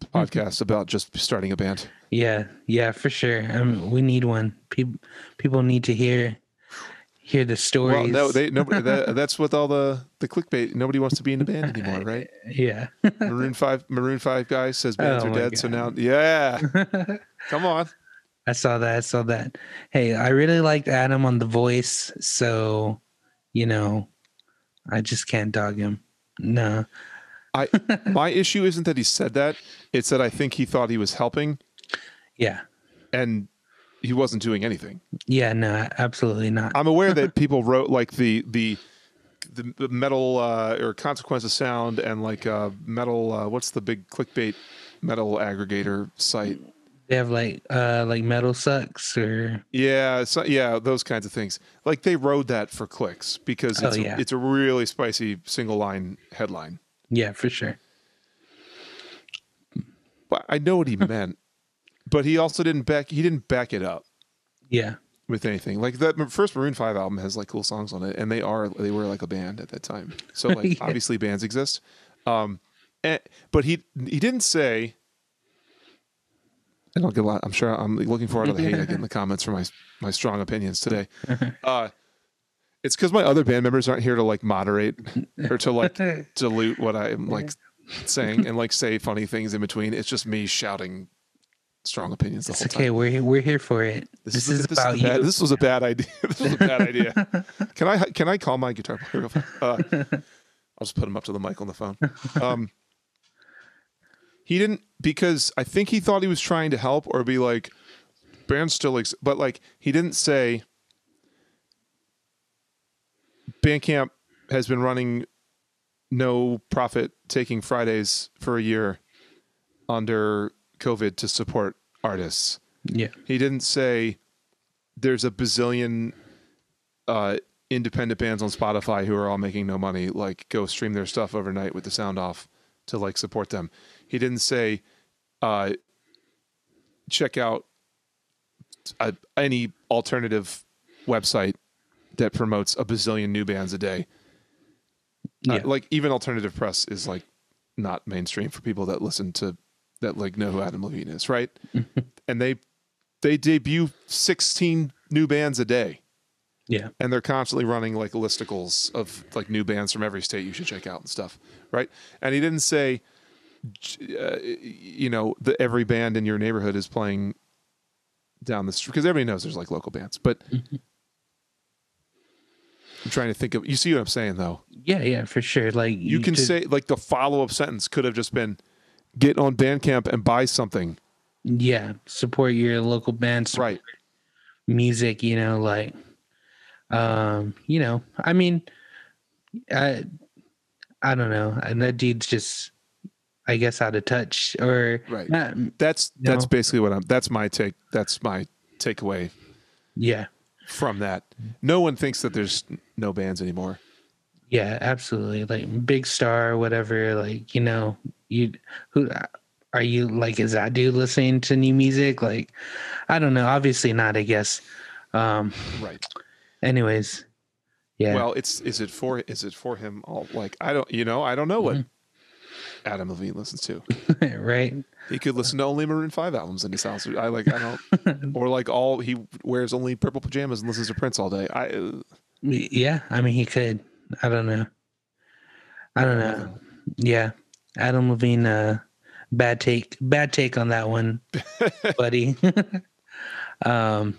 Mm-hmm. podcast about just starting a band. Yeah, yeah, for sure. Mean, we need one. People, people need to hear, hear the stories. Well, no, they nobody that, that's with all the the clickbait. Nobody wants to be in a band anymore, right? yeah, Maroon Five, Maroon Five guy says bands Oh are dead. So now, yeah, come on. I saw that. I saw that. Hey, I really liked Adam on The Voice, so you know, I just can't dog him. No, I my issue isn't that he said that; it's that I think he thought he was helping, yeah, and he wasn't doing anything. yeah, no, absolutely not. I'm aware that people wrote like the the the, metal uh, or consequence of sound and like uh, metal. Uh, what's the big clickbait metal aggregator site? They have like, uh, like Metal Sucks or Yeah, so, yeah, those kinds of things. Like they wrote that for clicks because Oh, it's yeah. a, it's a really spicy single line headline. yeah, for sure. But I know what he meant, but he also didn't back he didn't back it up Yeah, with anything. Like that first Maroon Five album has like cool songs on it, and they are they were like a band at that time. So like Yeah. obviously bands exist. Um, and, but he he didn't say. I don't get a lot. I'm sure I'm looking forward to the hate I get in the comments for my my strong opinions today. Uh, it's because my other band members aren't here to like moderate or to like dilute what I'm like saying and like say funny things in between. It's just me shouting strong opinions the it's whole time. okay. We're here, we're here for it. This, is, a- about a bad- you. This was a bad idea. this was a bad idea. Can I can I call my guitar player? Uh, I'll just put him up to the mic on the phone. Um, he didn't because I think he thought he was trying to help or be like band still ex-, but like he didn't say Bandcamp has been running no profit taking Fridays for a year under COVID to support artists yeah, he didn't say there's a bazillion uh, independent bands on Spotify who are all making no money like go stream their stuff overnight with the sound off to like support them. He didn't say uh check out uh, any alternative website that promotes a bazillion new bands a day. Uh, Yeah. like even alternative press is like not mainstream for people that listen to that like know who Adam Levine is, right? and they they debut 16 new bands a day Yeah. and they're constantly running like listicles of like new bands from every state you should check out and stuff, right? And he didn't say, uh, you know, that every band in your neighborhood is playing down the street because everybody knows there's like local bands, but I'm trying to think of. You see what I'm saying though? Yeah, yeah, for sure. Like You can could- say like the follow up sentence could have just been, "Get on Bandcamp and buy something." yeah, support your local bands, Right. music, you know, like um, you know, I mean I I don't know. And that dude's just I guess out of touch or Right. not, That's that's No. basically what I'm. That's my take. That's my takeaway yeah. From that. No one thinks that there's no bands anymore. Yeah, absolutely. Like big star, whatever. Like you know, you who are you? Like, is that dude listening to new music? Like, I don't know. Obviously not. I guess. Um. Right. Anyways, yeah. Well, it's is it for is it for him? All like I don't you know I don't know what Mm-hmm. Adam Levine listens to. right. He could listen to only Maroon Five albums in his house. I like I don't or like all he wears only purple pajamas and listens to Prince all day. I uh, Yeah. I mean, he could. I don't know. I don't know. Yeah. Adam Levine. Uh, bad take. Bad take on that one, buddy. um.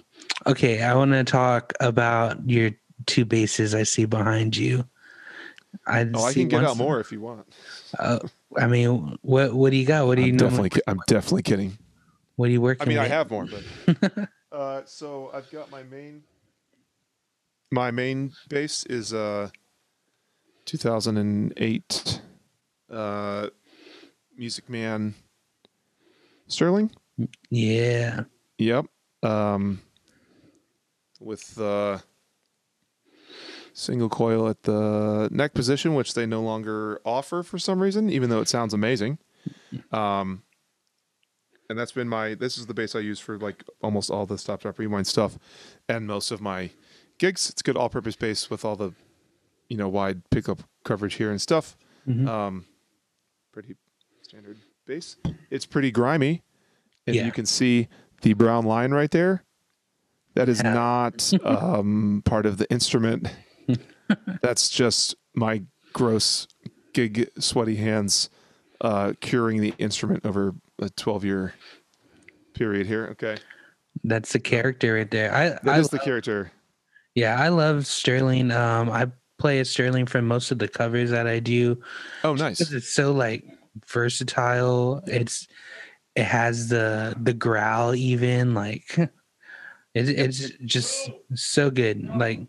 Okay, I want to talk about your two basses I see behind you. I oh I can get out more if you want. Uh, I mean, what what do you got? What do you I'm know? definitely ki- I'm definitely kidding. What are you working? I mean I have more, but uh, so I've got my main my main bass is uh 2008 uh Music Man Sterling. Yeah. Yep. Um, with the single coil at the neck position, which they no longer offer for some reason, even though it sounds amazing. Um, and that's been my. This is the bass I use for like almost all the stop drop rewind stuff, and most of my gigs. It's good all-purpose bass with all the, you know, wide pickup coverage here and stuff. Mhm. Um, pretty standard bass. It's pretty grimy, and Yeah. you can see the brown line right there. That is Yeah. not um, part of the instrument. That's just my gross gig sweaty hands uh, curing the instrument over a 12 year period here. Okay. That's the character right there. I, that is I the character. yeah, I love Sterling. Um, I play a Sterling for most of the covers that I do. Oh, nice. it's so like versatile. It's it has the the growl even like it, it's just so good. Like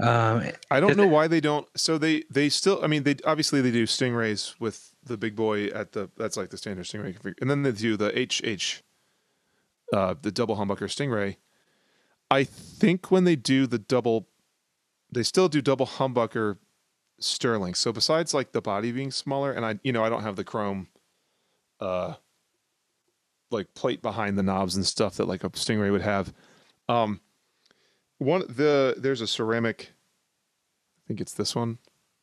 um I don't know why they don't. So they they still. I mean, they obviously they do stingrays with the big boy at the. That's like the standard stingray config, and then they do the HH, uh, the double humbucker stingray. I think when they do the double, they still do double humbucker sterling. So besides like the body being smaller, and I you know I don't have the chrome, uh, like plate behind the knobs and stuff that like a stingray would have. Um, one the there's a ceramic I think it's this one.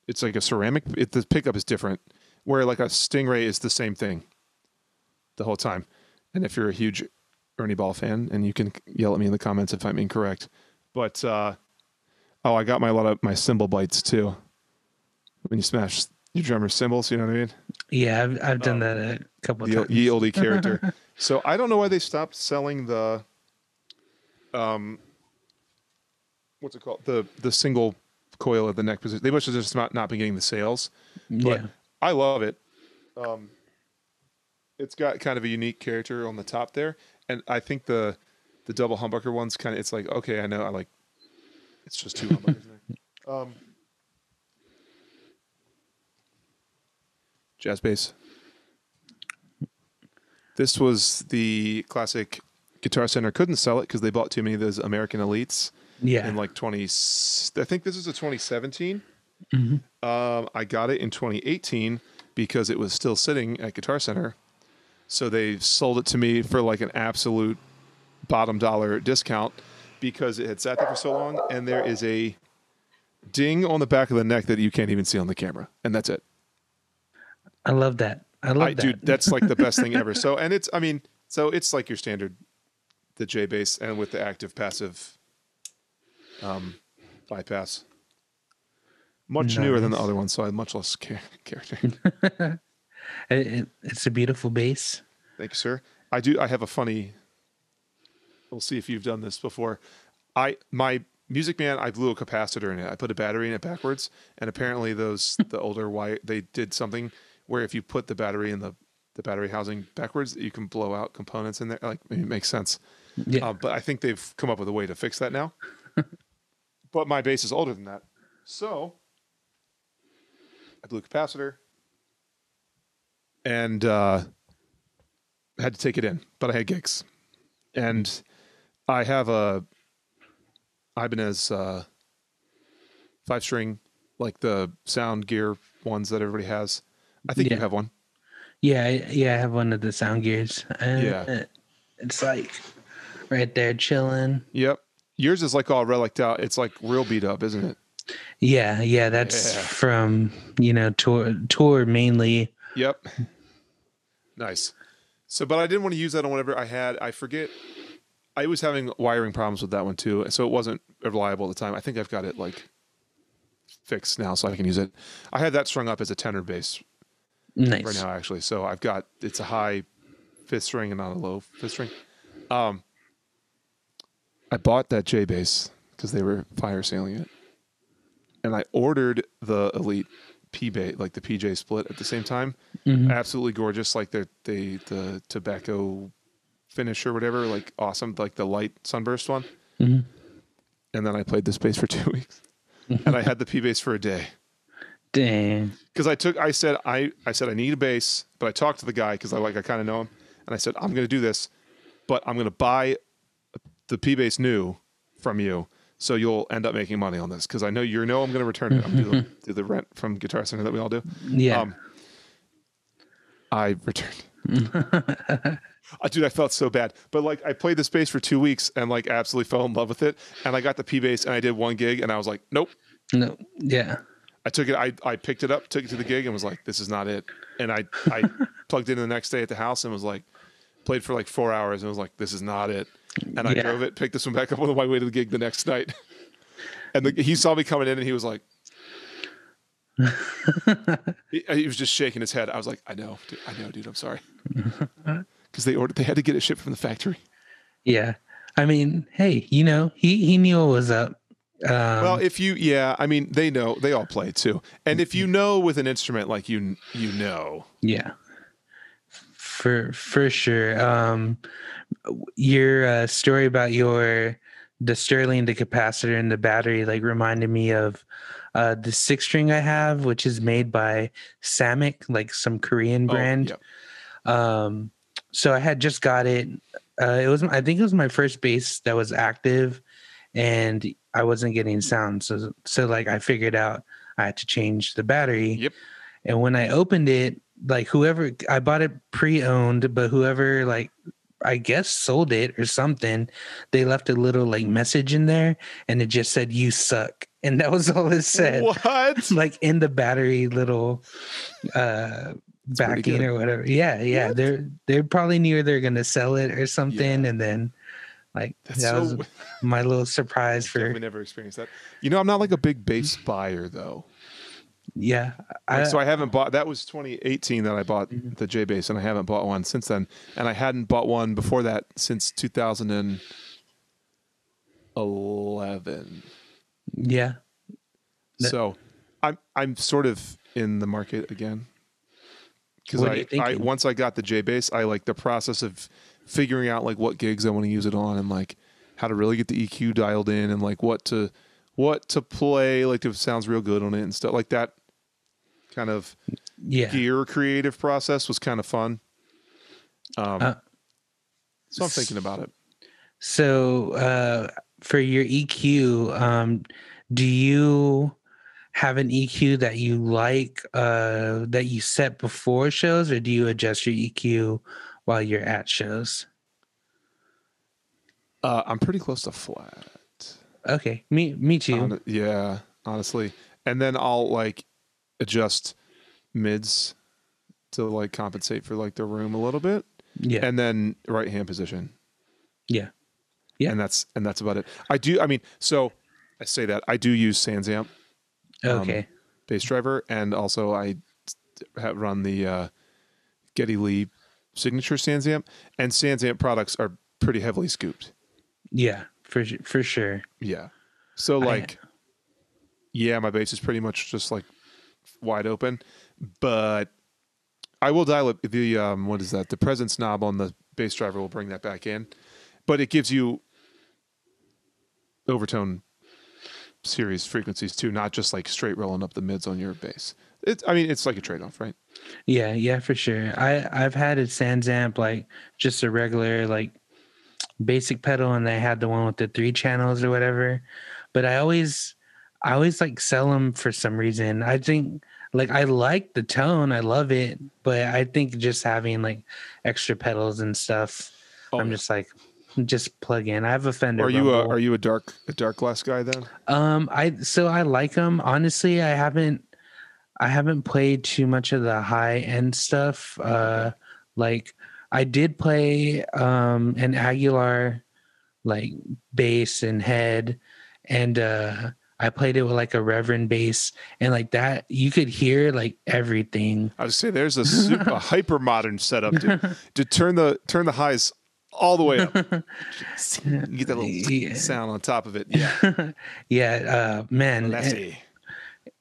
It's like a ceramic. It, the pickup is different. Where like a Stingray is the same thing the whole time. And if you're a huge Ernie Ball fan, and you can yell at me in the comments if I'm incorrect, but uh, oh, I got my lot of my cymbal bites too. When you smash your drummer's cymbals, you know what I mean? yeah, I've I've done that a couple The times. ye olde character. so I don't know why they stopped selling the um what's it called the the single coil at the neck position. They must have just not, not been getting the sales. But yeah. I love it. Um, it's got kind of a unique character on the top there, and I think the the double humbucker one's kind of. It's like okay, I know, I like. It's just two humbuckers there. Um, jazz bass. This was the classic Guitar Center couldn't sell it because they bought too many of those American elites, Yeah. in like 20 I think this is a 2017. Mhm. Um, I got it in 2018 because it was still sitting at Guitar Center. So they sold it to me for like an absolute bottom dollar discount because it had sat there for so long and there is a ding on the back of the neck that you can't even see on the camera and that's it. I love that. I love I, that. dude, that's like the best thing ever. So, and it's, I mean, so it's like your standard, the J bass, and with the active passive um, bypass. Much newer than the other one, so I had much less ca- character. It- it's a beautiful bass. Thank you, sir. I do. I have a funny. We'll see if you've done this before. I my Music Man, I blew a capacitor in it. I put a battery in it backwards, and apparently those the older wire they did something where if you put the battery in the the battery housing backwards, you can blow out components in there. Like it makes sense. Yeah. Uh, but I think they've come up with a way to fix that now. But my bass is older than that, so I blew a capacitor and uh, had to take it in. But I had gigs, and I have a Ibanez uh, five string, like the Soundgear ones that everybody has. I think Yeah. you have one. Yeah, yeah, I have one of the Soundgears. And Yeah. it's like right there chilling. Yep. Yours is like all relicked out. It's like real beat up, isn't it? Yeah, yeah, that's Yeah. from you know tour tour mainly. Yep. Nice. So, but I didn't want to use that on whatever I had. I forget. I was having wiring problems with that one too, so it wasn't reliable at the time. I think I've got it like fixed now, so I can use it. I had that strung up as a tenor bass Nice. right now, actually. So I've got it's a high fifth string and not a low fifth string. Um, I bought that J bass because they were fire sailing it, and I ordered the Elite P bass, like the PJ split, at the same time. Mhm. Absolutely gorgeous, like the the the tobacco finish or whatever, like awesome, like the light sunburst one. Mhm. And then I played this bass for two weeks, and I had the P bass for a day Damn. because I took I said I I said I need a bass, but I talked to the guy because I like I kind of know him, and I said I'm going to do this, but I'm going to buy the P bass new from you, so you'll end up making money on this because I know you know I'm going to return it. I'm do, the- do the rent from Guitar Center that we all do. Yeah. Um, I returned. Uh, Dude, I felt so bad. But like, I played this bass for two weeks and like absolutely fell in love with it. And I got the P bass and I did one gig and I was like, nope. no. Yeah. I took it. I, I picked it up, took it to the gig, and was like, "This is not it." And I I plugged in the next day at the house and was like, played for like four hours and was like, "This is not it." And I Yeah. drove it, picked this one back up on my way to the gig the next night. And the, he saw me coming in and he was like, he, he was just shaking his head. I was like, "I know, dude, I know, dude. I'm sorry." Because they ordered, they had to get it shipped from the factory. Yeah. I mean, hey, you know, he he knew what was up. Um, well, if you, yeah, I mean, they know, they all play too. And if you know with an instrument, like you, you know, yeah. For for sure. Um your uh, story about your the Sterling, the capacitor, and the battery like reminded me of uh the six string I have, which is made by Samick, like some Korean Oh, brand. yeah. Um, so I had just got it. Uh, it was I think it was my first bass that was active, and I wasn't getting sound. So so like I figured out I had to change the battery. Yep. And when I opened it, like whoever I bought it pre-owned, but whoever like I guess sold it or something, they left a little like message in there, and it just said "you suck," and that was all it said What? like in the battery little uh backing or whatever. Yeah, yeah. What? They're they probably knew they're gonna sell it or something, and then like That's that so. was my little surprise for never experienced that. You know, I'm not like a big bass buyer though. Yeah. I, so I haven't bought. That was 2018 that I bought Mhm. the J bass, and I haven't bought one since then. And I hadn't bought one before that since 2011. yeah. That- So I'm I'm sort of in the market again because I, I once I got the J bass, I like the process of figuring out like what gigs I want to use it on and like how to really get the EQ dialed in and like what to what to play like if it sounds real good on it and stuff like that kind of Yeah. gear creative process was kind of fun. Um, Uh, so I'm thinking about it. So uh for your EQ, um, do you have an EQ that you like uh, that you set before shows, or do you adjust your EQ while you're at shows? Uh, I'm pretty close to flat. Okay, me me too. Hon- yeah, honestly. And then I'll like adjust mids to like compensate for like the room a little bit. yeah, And then right hand position. yeah, Yeah. And that's and that's about it. I do I mean, so I say that I do use Sansamp um, okay, bass driver and also I have run the uh, Geddy Lee signature Sansamp and Sansamp products are pretty heavily scooped. yeah, for for sure. Yeah. So I- like yeah, my bass is pretty much just like wide open, but I will dial up the um what is that? The presence knob on the bass driver will bring that back in. But it gives you overtone series frequencies too, not just like straight rolling up the mids on your bass. It's I mean it's like a trade off, right? Yeah, yeah, for sure. I I've had a Sansamp like just a regular like basic pedal, and I had the one with the three channels or whatever. But I always, I always like sell them for some reason. I think like I like the tone, I love it, but I think just having like extra pedals and stuff, Oh, I'm just like just plug in. I have a Fender. Are you a are you a dark a Darkglass guy then? Um, I so I like them. Honestly, I haven't I haven't played too much of the high end stuff. Uh, like I did play um an Aguilar like bass and head, and uh I played it with like a Reverend bass, and like that you could hear like everything. I would say there's a super hyper modern setup to to turn the turn the highs all the way up. You get that little Yeah. sound on top of it. Yeah. yeah, uh, man, it-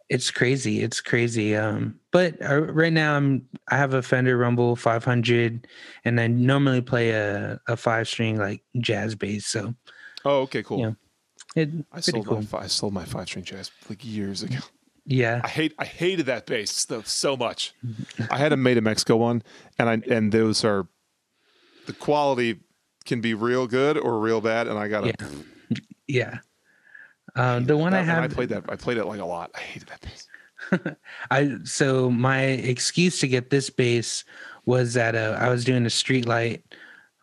it's crazy it's crazy um but uh, right now i'm i have a fender rumble 500 and i normally play a, a five string like jazz bass so Oh, okay, cool. Yeah. It I sold cool my I sold my five string jazz like years ago. yeah I hate I hated that bass though so much. I had a made in Mexico one, and I and those are the quality can be real good or real bad, and I got a Yeah. um the one i that- and have I played that I played it like a lot. I hated that bass. I so my excuse to get this bass was that uh, I was doing a streetlight,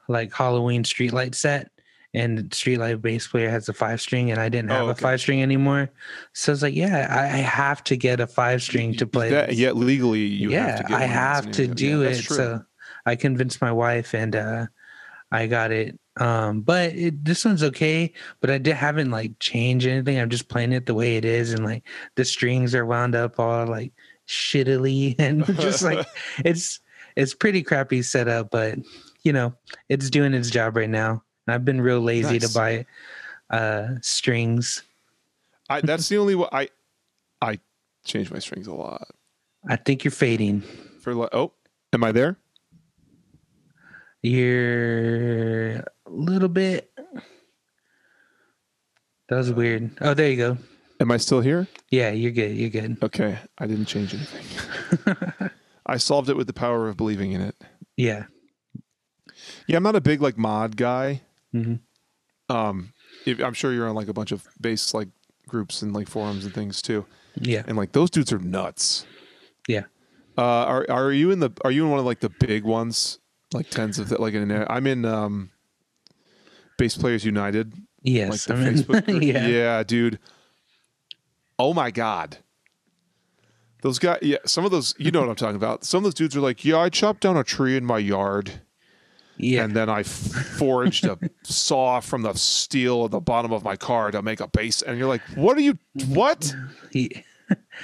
like Halloween streetlight set, and Streetlight bass player has a five string, and I didn't have Oh, a five string anymore. So I was like, yeah, I, I have to get a five string to play. That, yeah, legally you yeah, have to get I have to do yeah, it. So I convinced my wife, and uh, I got it. Um, but it, this one's okay. But I did haven't like changed anything. I'm just playing it the way it is, and like the strings are wound up all like shittily, and just like it's it's pretty crappy setup. But you know, it's doing its job right now. I've been real lazy Nice. to buy uh strings. I, that's the only way I I change my strings a lot. I think you're fading. For oh, am I there? You're a little bit. That was weird. Oh, there you go. Am I still here? Yeah, you're good. You're good. Okay, I didn't change anything. I solved it with the power of believing in it. Yeah. Yeah, I'm not a big like mod guy. Hmm Um, if, I'm sure you're on like a bunch of bass like groups and like forums and things too. Yeah. And like those dudes are nuts. Yeah. Uh, are are you in the are you in one of like the big ones like tens of like in I'm in um, Bass Players United like Yes. the I mean, Facebook group. yeah. yeah, dude. Oh my god. Those guys, yeah, some of those, you know what I'm talking about. Some of those dudes are like, yeah, I chopped down a tree in my yard, Yeah. and then I forged a saw from the steel at the bottom of my car to make a bass. And you're like, what are you? What? He-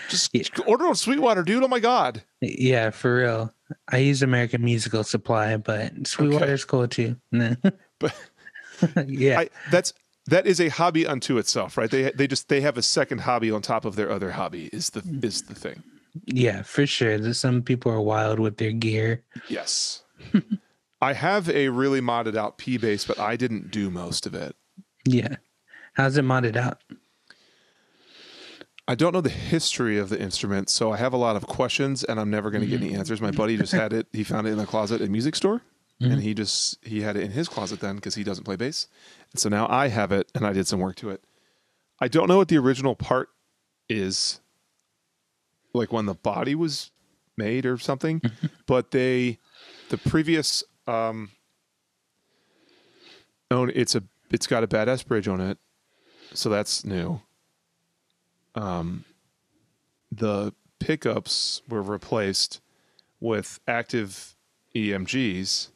Just Yeah. order on Sweetwater, dude. Oh my god. yeah, for real. I use American Musical Supply, but Sweetwater's cool too. But yeah. I, that's that is a hobby unto itself, right? They they just they have a second hobby on top of their other hobby. Is the is the thing? yeah, for sure. Some people are wild with their gear. Yes. I have a really modded out P bass, but I didn't do most of it. Yeah. How's it modded out? I don't know the history of the instrument, so I have a lot of questions and I'm never going to get any answers. My buddy just had it. He found it in the closet at a music store. and mm-hmm. he just he had it in his closet then because he doesn't play bass, and so now I have it, and I did some work to it. I don't know what the original part is, like when the body was made or something, mm-hmm. but they, the previous um, own it's a it's got a badass bridge on it, so that's new. Um, the pickups were replaced with active EMGs.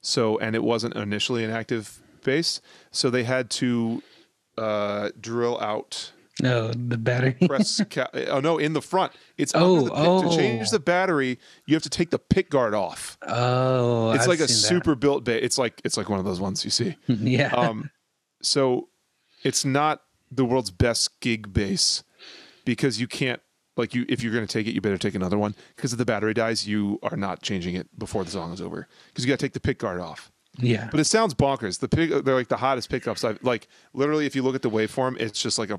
So, and it wasn't initially an active bass, so they had to uh, drill out No, the battery. press. ca- oh no, in the front. It's Oh, under the oh. to change the battery. You have to take the pick guard off. oh, It's I've like a that. super built bass. It's like it's like one of those ones you see. yeah. Um, so it's not the world's best gig bass because you can't like you if you're going to take it you better take another one because if the battery dies you are not changing it before the song is over because you got to take the pick guard off yeah. but it sounds bonkers. The pick they're like the hottest pickups i've like literally if you look at the waveform it's just like a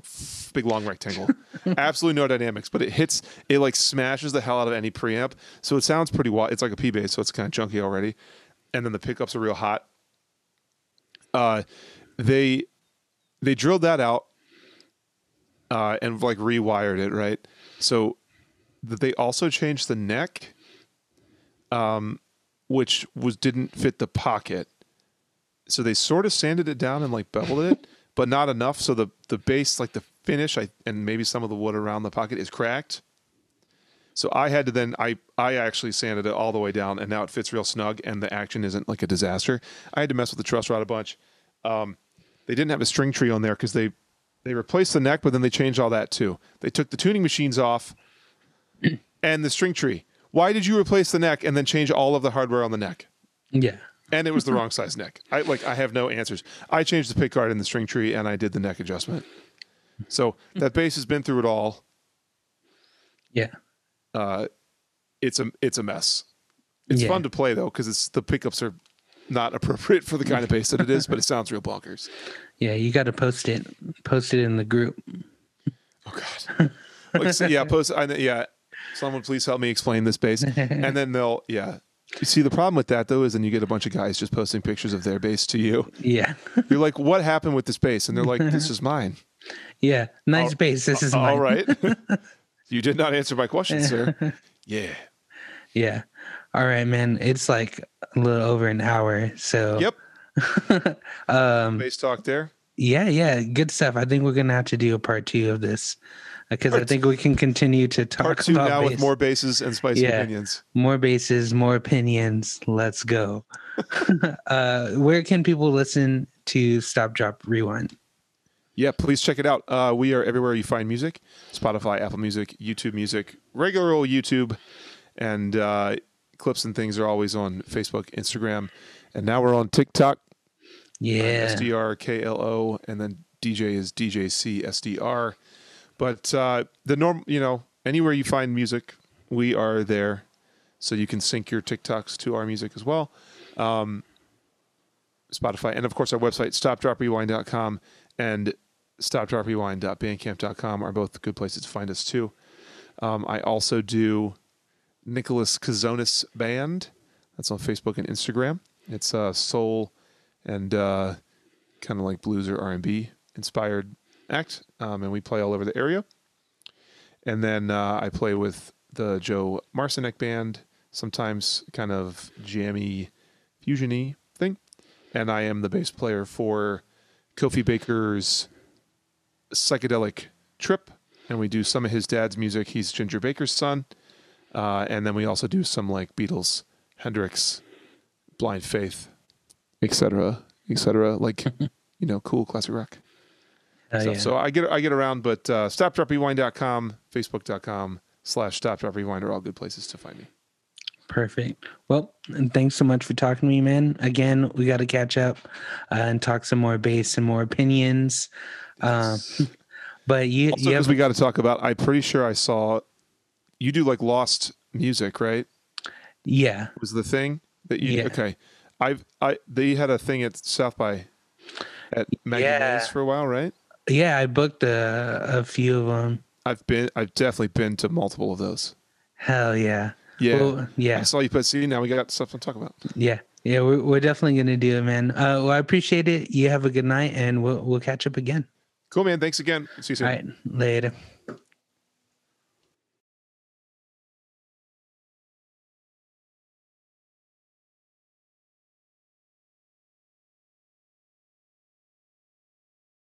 big long rectangle. Absolutely no dynamics but it hits it like smashes the hell out of any preamp. So it sounds pretty wild it's like a p bass so it's kind of chunky already. And then the pickups are real hot. Uh they they drilled that out uh and like rewired it right? So they also changed the neck um which was didn't fit the pocket. So they sort of sanded it down and like beveled it but not enough so the the bass like the finish I, and maybe some of the wood around the pocket is cracked. So i had to then i i actually sanded it all the way down and now it fits real snug and the action isn't like a disaster. I had to mess with the truss rod a bunch. Um, they didn't have a string tree on there because they they replaced the neck but then they changed all that too. They took the tuning machines off and the string tree why did you replace the neck and then change all of the hardware on the neck yeah. and it was the wrong size neck. I like I have no answers. I changed the pick guard in the string tree and I did the neck adjustment. So that bass has been through it all. Yeah. Uh, it's a it's a mess. It's Yeah. fun to play though because it's the pickups are not appropriate for the kind of bass that it is, but it sounds real bonkers. Yeah. You got to post it. Post it in the group. Oh god. Like so, yeah, post. I, yeah, someone please help me explain this bass. and then they'll yeah. You see the problem with that though is then you get a bunch of guys just posting pictures of their bass to you. Yeah. You're like, what happened with this bass? And they're like, this is mine. yeah. Nice bass. This is mine. All right. you did not answer my question, sir. Yeah. Yeah. All right, man. It's like a little over an hour. So Yep. um Bass talk there. yeah, yeah, good stuff. I think we're gonna have to do a part two of this because I think we can continue to talk Part two about now with more basses and spicy Yeah. opinions. more basses, more opinions. Let's go. uh, where can people listen to Stop Drop Rewind? Yeah, please check it out. Uh, we are everywhere you find music Spotify, Apple Music, YouTube Music, regular old YouTube, and uh, clips and things are always on Facebook, Instagram, and now we're on TikTok. Yeah, S D R K L O, and then DJ is DJC SDR. But uh, the norm, you know, anywhere you find music, we are there, so you can sync your TikToks to our music as well. Um, Spotify, and of course our website, stopdroprewind.com and stopdroprewind.bandcamp.com are both good places to find us too. Um, I also do Nicholas Kazonis Band. That's on Facebook and Instagram. It's uh, soul and uh, kind of like blues or R and B inspired act, um, and we play all over the area. And then uh, I play with the Joe Marcinek band, sometimes kind of jammy, fusiony thing, and I am the bass player for Kofi Baker's psychedelic trip, and we do some of his dad's music. He's Ginger Baker's son, uh, and then we also do some like Beatles, Hendrix, Blind Faith, etc., etc. Like you know, cool classic rock. Oh, yeah. So I get I get around, but uh, stopdroprewind.com, facebook.com slash stopdroprewind are all good places to find me. Perfect. Well, and thanks so much for talking to me, man. Again, we got to catch up uh, and talk some more bass and more opinions. Um, but you, Also, you because have, we got to talk about, I'm pretty sure I saw you do like lost music, right? yeah, Was the thing that you Yeah. okay? I've I they had a thing at South by at Maggie Yeah. For a while, right? Yeah. I booked a, a few of them. I've been I've definitely been to multiple of those. Hell yeah. Yeah. Well, I saw you put see now we got stuff to talk about. yeah. Yeah, we're, we're definitely gonna do it, man. Uh, well, I appreciate it. You have a good night, and we'll we'll catch up again. Cool, man. Thanks again. See you soon. All right, later.